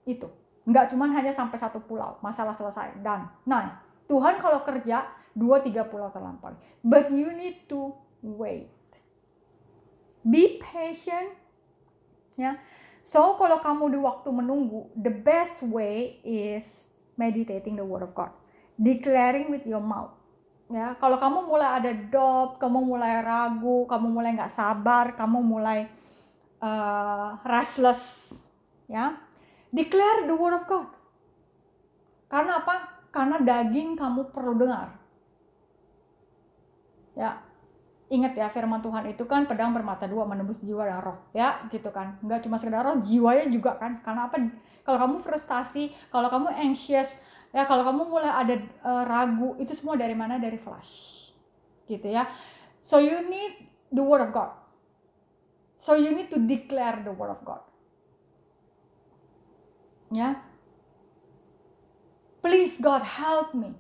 Itu. Nggak cuma hanya sampai satu pulau, masalah selesai, dan. Nah, Tuhan kalau kerja, dua tiga pulau terlampaui. But you need to wait. Be patient. Ya. So, kalau kamu di waktu menunggu, the best way is meditating the word of God declaring with your mouth. Ya, kalau kamu mulai ada doubt, kamu mulai ragu, kamu mulai nggak sabar, kamu mulai uh, restless, ya, declare the word of God. Karena apa? Karena daging kamu perlu dengar. Ya, ingat ya firman Tuhan itu kan pedang bermata dua menembus jiwa dan roh. Ya gitu kan. Nggak cuma sekedar roh jiwanya juga kan. Karena apa? Kalau kamu frustasi kalau kamu anxious ya kalau kamu mulai ada uh, ragu itu semua dari mana? Dari flash gitu ya. So you need the word of God. So you need to declare the word of God ya please God help me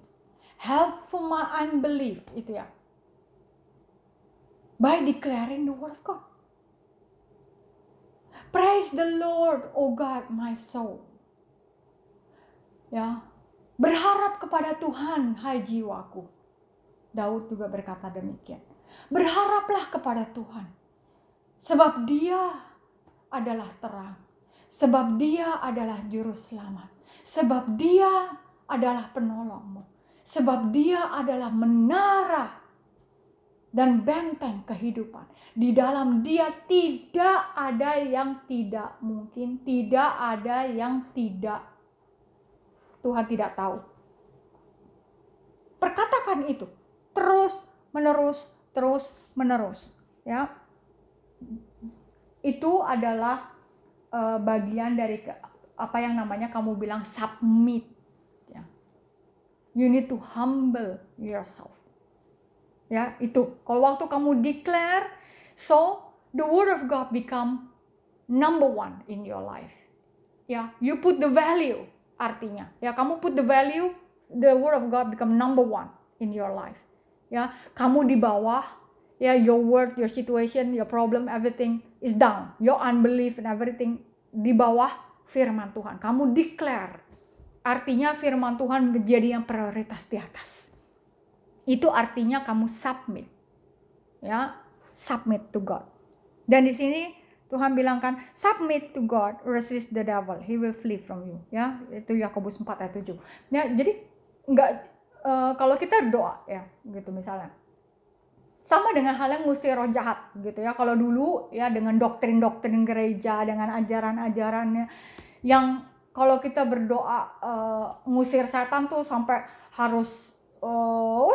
help for my unbelief itu ya by declaring the word of God praise the Lord oh God my soul ya Berharap kepada Tuhan, hai jiwaku. Daud juga berkata demikian. Berharaplah kepada Tuhan. Sebab dia adalah terang. Sebab dia adalah juru selamat. Sebab dia adalah penolongmu. Sebab dia adalah menara dan benteng kehidupan. Di dalam dia tidak ada yang tidak mungkin, tidak ada yang tidak Tuhan tidak tahu. Perkatakan itu terus menerus terus menerus ya. Itu adalah uh, bagian dari ke, apa yang namanya kamu bilang submit ya. You need to humble yourself. Ya, itu. Kalau waktu kamu declare, so the word of God become number one in your life. Ya, you put the value artinya. Ya, kamu put the value, the word of God become number one in your life. Ya, kamu di bawah, ya your word, your situation, your problem, everything is down. Your unbelief and everything di bawah firman Tuhan. Kamu declare. Artinya firman Tuhan menjadi yang prioritas di atas. Itu artinya kamu submit. Ya, submit to God. Dan di sini Tuhan bilang kan, submit to God, resist the devil, he will flee from you. Ya, itu Yakobus 4 ayat 7. Ya, jadi enggak uh, kalau kita doa ya, gitu misalnya. Sama dengan hal yang ngusir roh jahat gitu ya. Kalau dulu ya dengan doktrin-doktrin gereja, dengan ajaran-ajarannya yang kalau kita berdoa uh, ngusir setan tuh sampai harus uh,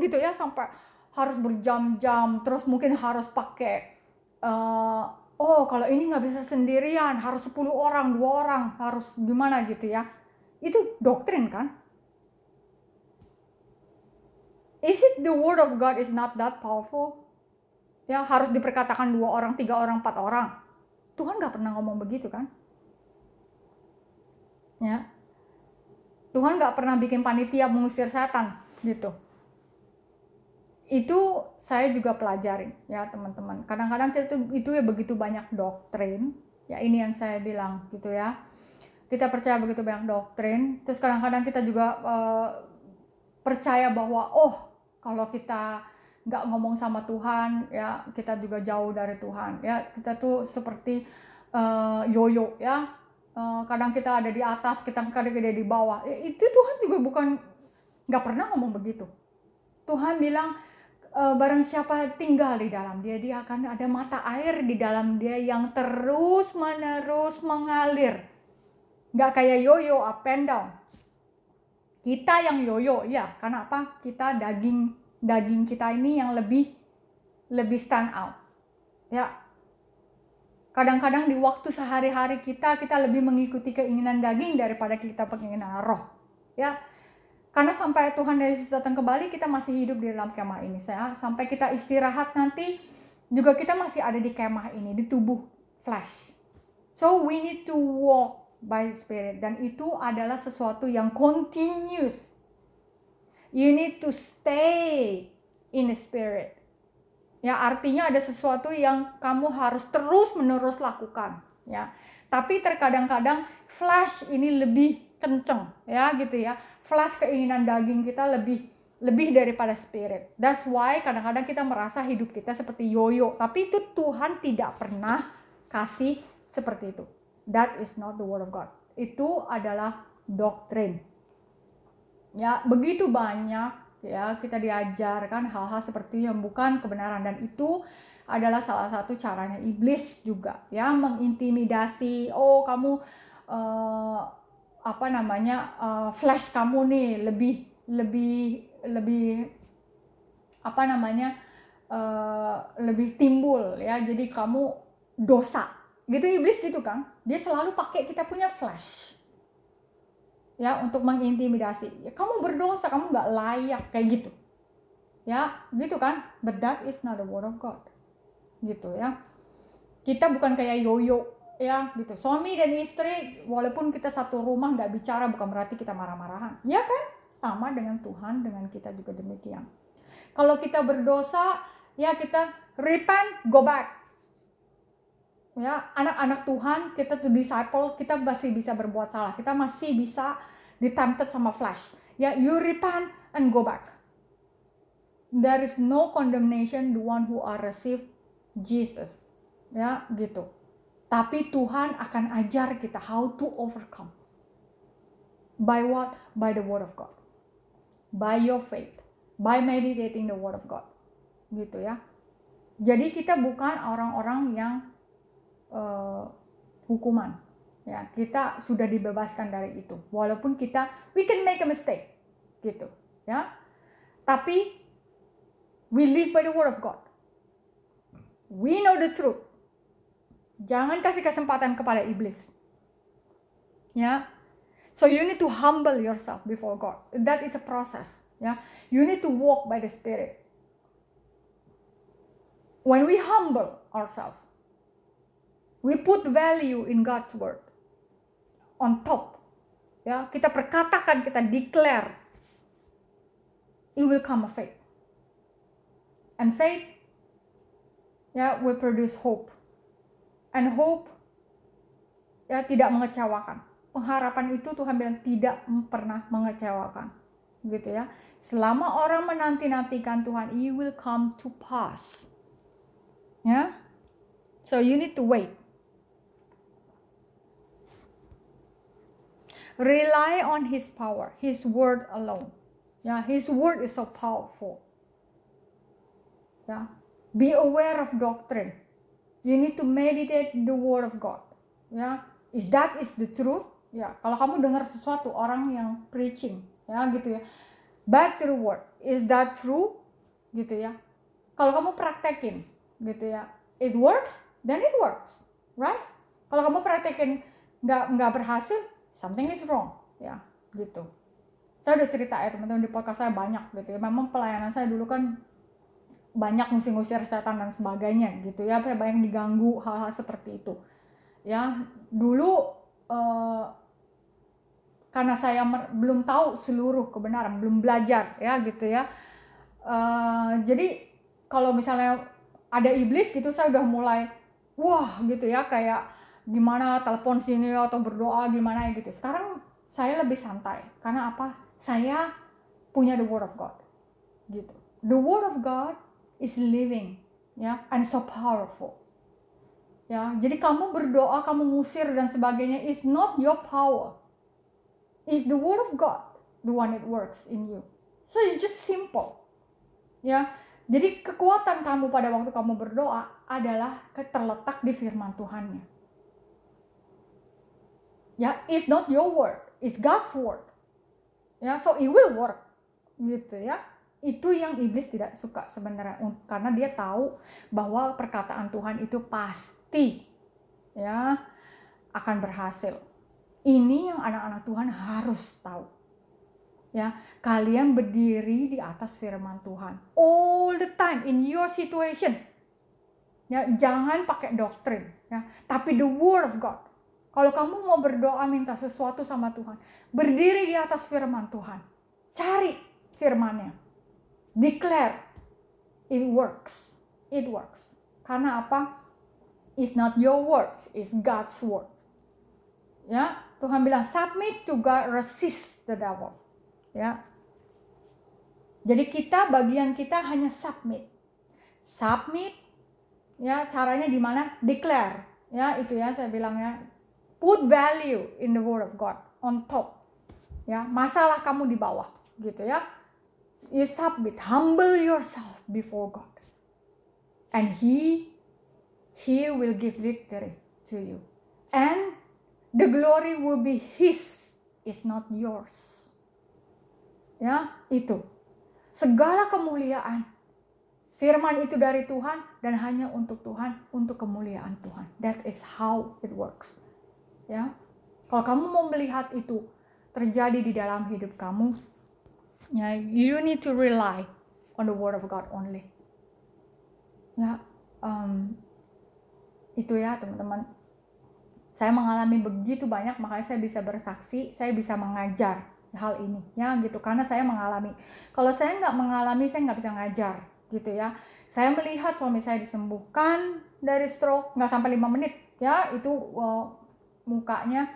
gitu ya. Sampai harus berjam-jam terus mungkin harus pakai uh, oh kalau ini nggak bisa sendirian harus 10 orang dua orang harus gimana gitu ya. Itu doktrin kan is it the word of God is not that powerful ya harus diperkatakan dua orang tiga orang empat orang Tuhan nggak pernah ngomong begitu kan ya Tuhan nggak pernah bikin panitia mengusir setan gitu itu saya juga pelajarin ya teman-teman. Kadang-kadang itu itu ya begitu banyak doktrin. Ya ini yang saya bilang gitu ya. Kita percaya begitu banyak doktrin. Terus kadang-kadang kita juga uh, percaya bahwa oh kalau kita nggak ngomong sama Tuhan ya kita juga jauh dari Tuhan ya kita tuh seperti uh, yoyo ya uh, kadang kita ada di atas kita kadang ada di bawah ya, itu Tuhan juga bukan nggak pernah ngomong begitu Tuhan bilang uh, barang siapa tinggal di dalam dia, dia akan ada mata air di dalam dia yang terus menerus mengalir. Gak kayak yoyo up and down. Kita yang yoyo, ya. Karena apa? Kita daging daging kita ini yang lebih lebih stand out. Ya. Kadang-kadang di waktu sehari-hari kita kita lebih mengikuti keinginan daging daripada kita keinginan roh. Ya karena sampai Tuhan Yesus datang kembali, kita masih hidup di dalam kemah ini. Saya sampai kita istirahat nanti juga kita masih ada di kemah ini, di tubuh flesh. So we need to walk by the Spirit dan itu adalah sesuatu yang continuous. You need to stay in the Spirit. Ya, artinya ada sesuatu yang kamu harus terus-menerus lakukan, ya. Tapi terkadang-kadang flash ini lebih kenceng, ya gitu ya flash keinginan daging kita lebih lebih daripada spirit. That's why kadang-kadang kita merasa hidup kita seperti yoyo, tapi itu Tuhan tidak pernah kasih seperti itu. That is not the word of God. Itu adalah doktrin. Ya, begitu banyak ya kita diajarkan hal-hal seperti yang bukan kebenaran dan itu adalah salah satu caranya iblis juga ya mengintimidasi oh kamu uh, apa namanya uh, flash kamu nih lebih lebih lebih apa namanya uh, lebih timbul ya jadi kamu dosa gitu iblis gitu kan. Dia selalu pakai kita punya flash. Ya untuk mengintimidasi. Ya, kamu berdosa kamu nggak layak kayak gitu. Ya gitu kan. But that is not the word of God. Gitu ya. Kita bukan kayak yoyo ya gitu. Suami dan istri walaupun kita satu rumah nggak bicara bukan berarti kita marah-marahan. Ya kan? Sama dengan Tuhan dengan kita juga demikian. Kalau kita berdosa ya kita repent go back ya anak-anak Tuhan kita tuh disciple kita masih bisa berbuat salah kita masih bisa ditempted sama flesh ya you repent and go back there is no condemnation the one who are received Jesus ya gitu tapi Tuhan akan ajar kita how to overcome. By what? By the word of God. By your faith. By meditating the word of God. Gitu ya. Jadi kita bukan orang-orang yang uh, hukuman. Ya, kita sudah dibebaskan dari itu. Walaupun kita we can make a mistake. Gitu, ya. Tapi we live by the word of God. We know the truth Jangan kasih kesempatan kepada iblis. Ya. So you need to humble yourself before God. That is a process. Ya. You need to walk by the Spirit. when we humble ourselves, we put value in God's word on top. Ya, kita perkatakan, kita declare, it will come a faith. And faith, ya, will produce hope. And hope, ya, tidak mengecewakan. Pengharapan itu Tuhan bilang tidak pernah mengecewakan. Gitu ya. Selama orang menanti-nantikan Tuhan, it will come to pass. Ya. So you need to wait. Rely on his power, his word alone. Yeah, his word is so powerful. Yeah. Be aware of doctrine. You need to meditate the word of God. Ya, is that is the truth? Ya, kalau kamu dengar sesuatu orang yang preaching, ya gitu ya. Back to the word. Is that true? Gitu ya. Kalau kamu praktekin, gitu ya. It works, then it works, right? Kalau kamu praktekin nggak nggak berhasil, something is wrong. Ya gitu. Saya udah cerita ya teman-teman di podcast saya banyak gitu ya. Memang pelayanan saya dulu kan banyak ngusir-ngusir setan dan sebagainya gitu ya. Banyak diganggu hal-hal seperti itu. Ya dulu uh, karena saya belum tahu seluruh kebenaran belum belajar ya gitu ya. Uh, jadi kalau misalnya ada iblis gitu saya udah mulai wah gitu ya kayak gimana telepon sini atau berdoa gimana gitu. Sekarang saya lebih santai karena apa? Saya punya the word of God. Gitu. The word of God is living ya and so powerful. Ya, jadi kamu berdoa, kamu ngusir dan sebagainya is not your power. Is the word of God the one that works in you. So it's just simple. Ya, jadi kekuatan kamu pada waktu kamu berdoa adalah terletak di firman Tuhannya ya it's not your word it's God's word ya so it will work gitu ya. Itu yang iblis tidak suka sebenarnya karena dia tahu bahwa perkataan Tuhan itu pasti ya akan berhasil. Ini yang anak-anak Tuhan harus tahu ya. Kalian berdiri di atas firman Tuhan all the time in your situation. Ya jangan pakai doktrin ya. Tapi the word of God kalau kamu mau berdoa minta sesuatu sama Tuhan, berdiri di atas firman Tuhan. Cari firmannya. Declare. It works. It works. Karena apa? It's not your words, it's God's word. Ya, Tuhan bilang submit to God, resist the devil. Ya. Jadi kita bagian kita hanya submit. Submit ya caranya di mana? Declare. Ya, itu ya saya bilang ya put value in the word of God on top. Ya, masalah kamu di bawah gitu ya. You submit, humble yourself before God. And he he will give victory to you. And the glory will be his, is not yours. Ya, itu. Segala kemuliaan Firman itu dari Tuhan dan hanya untuk Tuhan, untuk kemuliaan Tuhan. That is how it works ya. Kalau kamu mau melihat itu terjadi di dalam hidup kamu ya you need to rely on the word of God only. Ya um, itu ya teman-teman. Saya mengalami begitu banyak makanya saya bisa bersaksi saya bisa mengajar hal ini ya gitu. Karena saya mengalami. Kalau saya nggak mengalami saya nggak bisa ngajar gitu ya. Saya melihat suami saya disembuhkan dari stroke nggak sampai lima menit ya itu uh, mukanya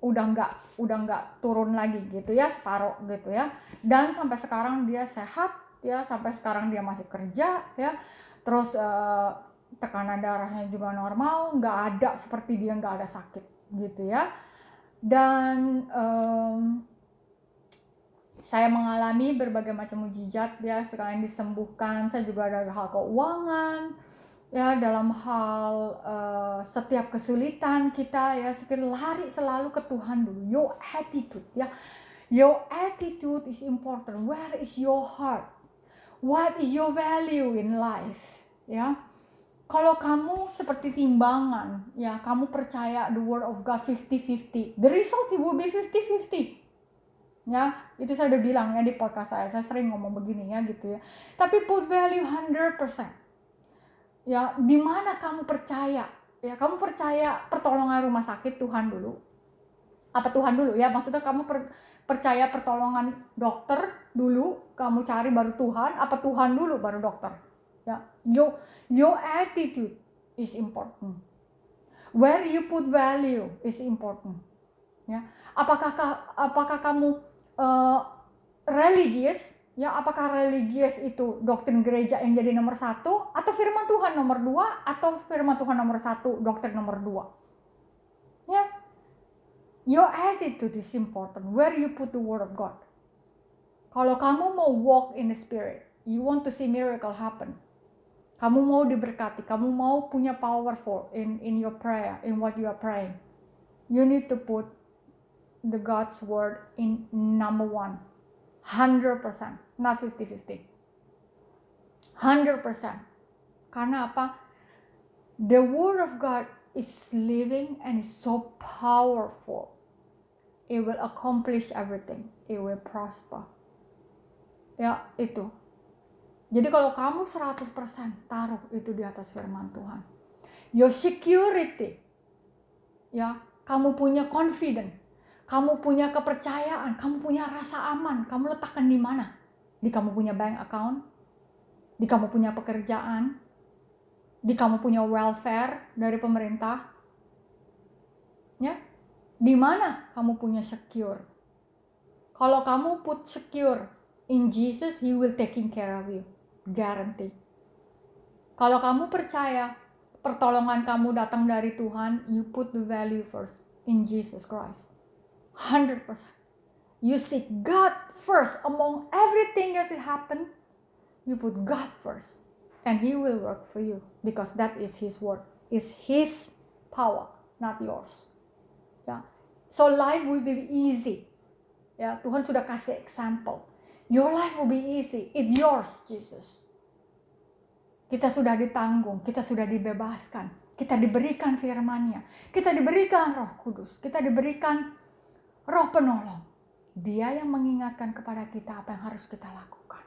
udah nggak udah nggak turun lagi gitu ya separuh gitu ya. Dan sampai sekarang dia sehat ya sampai sekarang dia masih kerja ya. Terus uh, tekanan darahnya juga normal nggak ada seperti dia nggak ada sakit gitu ya. Dan um, saya mengalami berbagai macam mujizat ya sekalian disembuhkan. Saya juga ada hal keuangan ya dalam hal uh, setiap kesulitan kita ya sekali lari selalu ke Tuhan dulu. Your attitude ya. Your attitude is important. Where is your heart? What is your value in life? Ya. Kalau kamu seperti timbangan ya kamu percaya the word of God 50-50 the result will be 50-50 ya itu saya udah bilang ya di podcast saya. Saya sering ngomong begini ya gitu ya. Tapi put value 100% Ya, di mana kamu percaya? Ya, kamu percaya pertolongan rumah sakit Tuhan dulu. Apa Tuhan dulu ya? Maksudnya kamu per, percaya pertolongan dokter dulu, kamu cari baru Tuhan, apa Tuhan dulu baru dokter? Ya, your your attitude is important. Where you put value is important. Ya, apakah apakah kamu uh, religius ya apakah religius itu doktrin gereja yang jadi nomor satu atau firman Tuhan nomor dua atau firman Tuhan nomor satu doktrin nomor dua? Ya. Your attitude is important. Where you put the word of God. Kalau kamu mau walk in the spirit you want to see miracle happen. Kamu mau diberkati kamu mau punya powerful in in your prayer in what you are praying. You need to put the God's word in number one 100% not 50-50 100% karena apa? The word of God is living and is so powerful. It will accomplish everything. It will prosper. Ya itu. Jadi kalau kamu 100% taruh itu di atas firman Tuhan. Your security ya kamu punya confidence kamu punya kepercayaan, kamu punya rasa aman, kamu letakkan di mana? Di kamu punya bank account, di kamu punya pekerjaan, di kamu punya welfare dari pemerintah. Ya, di mana kamu punya secure? Kalau kamu put secure in Jesus, He will taking care of you, guarantee. Kalau kamu percaya pertolongan kamu datang dari Tuhan, you put the value first in Jesus Christ 100%. You seek God first among everything that will happen. You put God first and he will work for you because that is his word. Is his power, not yours. Ya. So life will be easy. Ya, Tuhan sudah kasih example. Your life will be easy. It's yours, Jesus. Kita sudah ditanggung, kita sudah dibebaskan, kita diberikan firman-Nya, kita diberikan Roh Kudus, kita diberikan roh penolong. Dia yang mengingatkan kepada kita apa yang harus kita lakukan.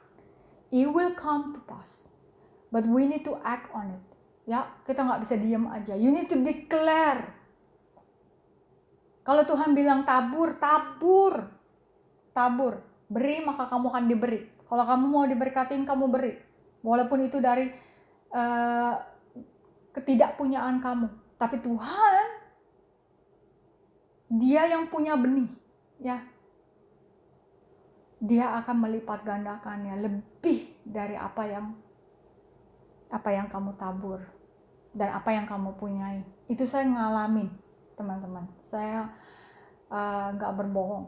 It will come to pass. But we need to act on it. Ya, kita nggak bisa diam aja. You need to declare. Kalau Tuhan bilang tabur, tabur. Tabur. Beri maka kamu akan diberi. Kalau kamu mau diberkatin, kamu beri. Walaupun itu dari uh, ketidakpunyaan kamu. Tapi Tuhan dia yang punya benih, ya. Dia akan melipat gandakannya lebih dari apa yang apa yang kamu tabur dan apa yang kamu punyai. Itu saya ngalamin, teman-teman. Saya eh, nggak uh, berbohong,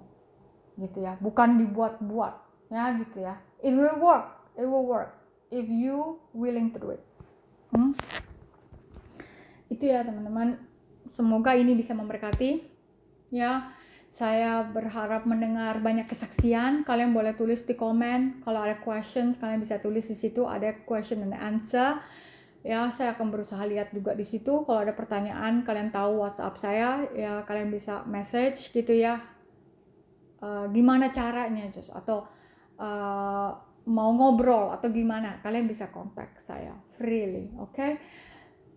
gitu ya. Bukan dibuat-buat, ya gitu ya. It will work, it will work if you willing to do it. Hmm? Itu ya teman-teman. Semoga ini bisa memberkati ya saya berharap mendengar banyak kesaksian. Kalian boleh tulis di komen. Kalau ada questions, kalian bisa tulis di situ. Ada question and answer. Ya, saya akan berusaha lihat juga di situ. Kalau ada pertanyaan, kalian tahu WhatsApp saya. Ya, kalian bisa message gitu ya. Uh, gimana caranya, Jos? Atau uh, mau ngobrol atau gimana? Kalian bisa kontak saya freely, oke? Okay?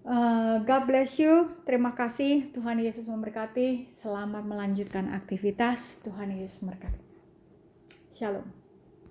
Uh, God bless you. Terima kasih. Tuhan Yesus memberkati. Selamat melanjutkan aktivitas. Tuhan Yesus memberkati. Shalom.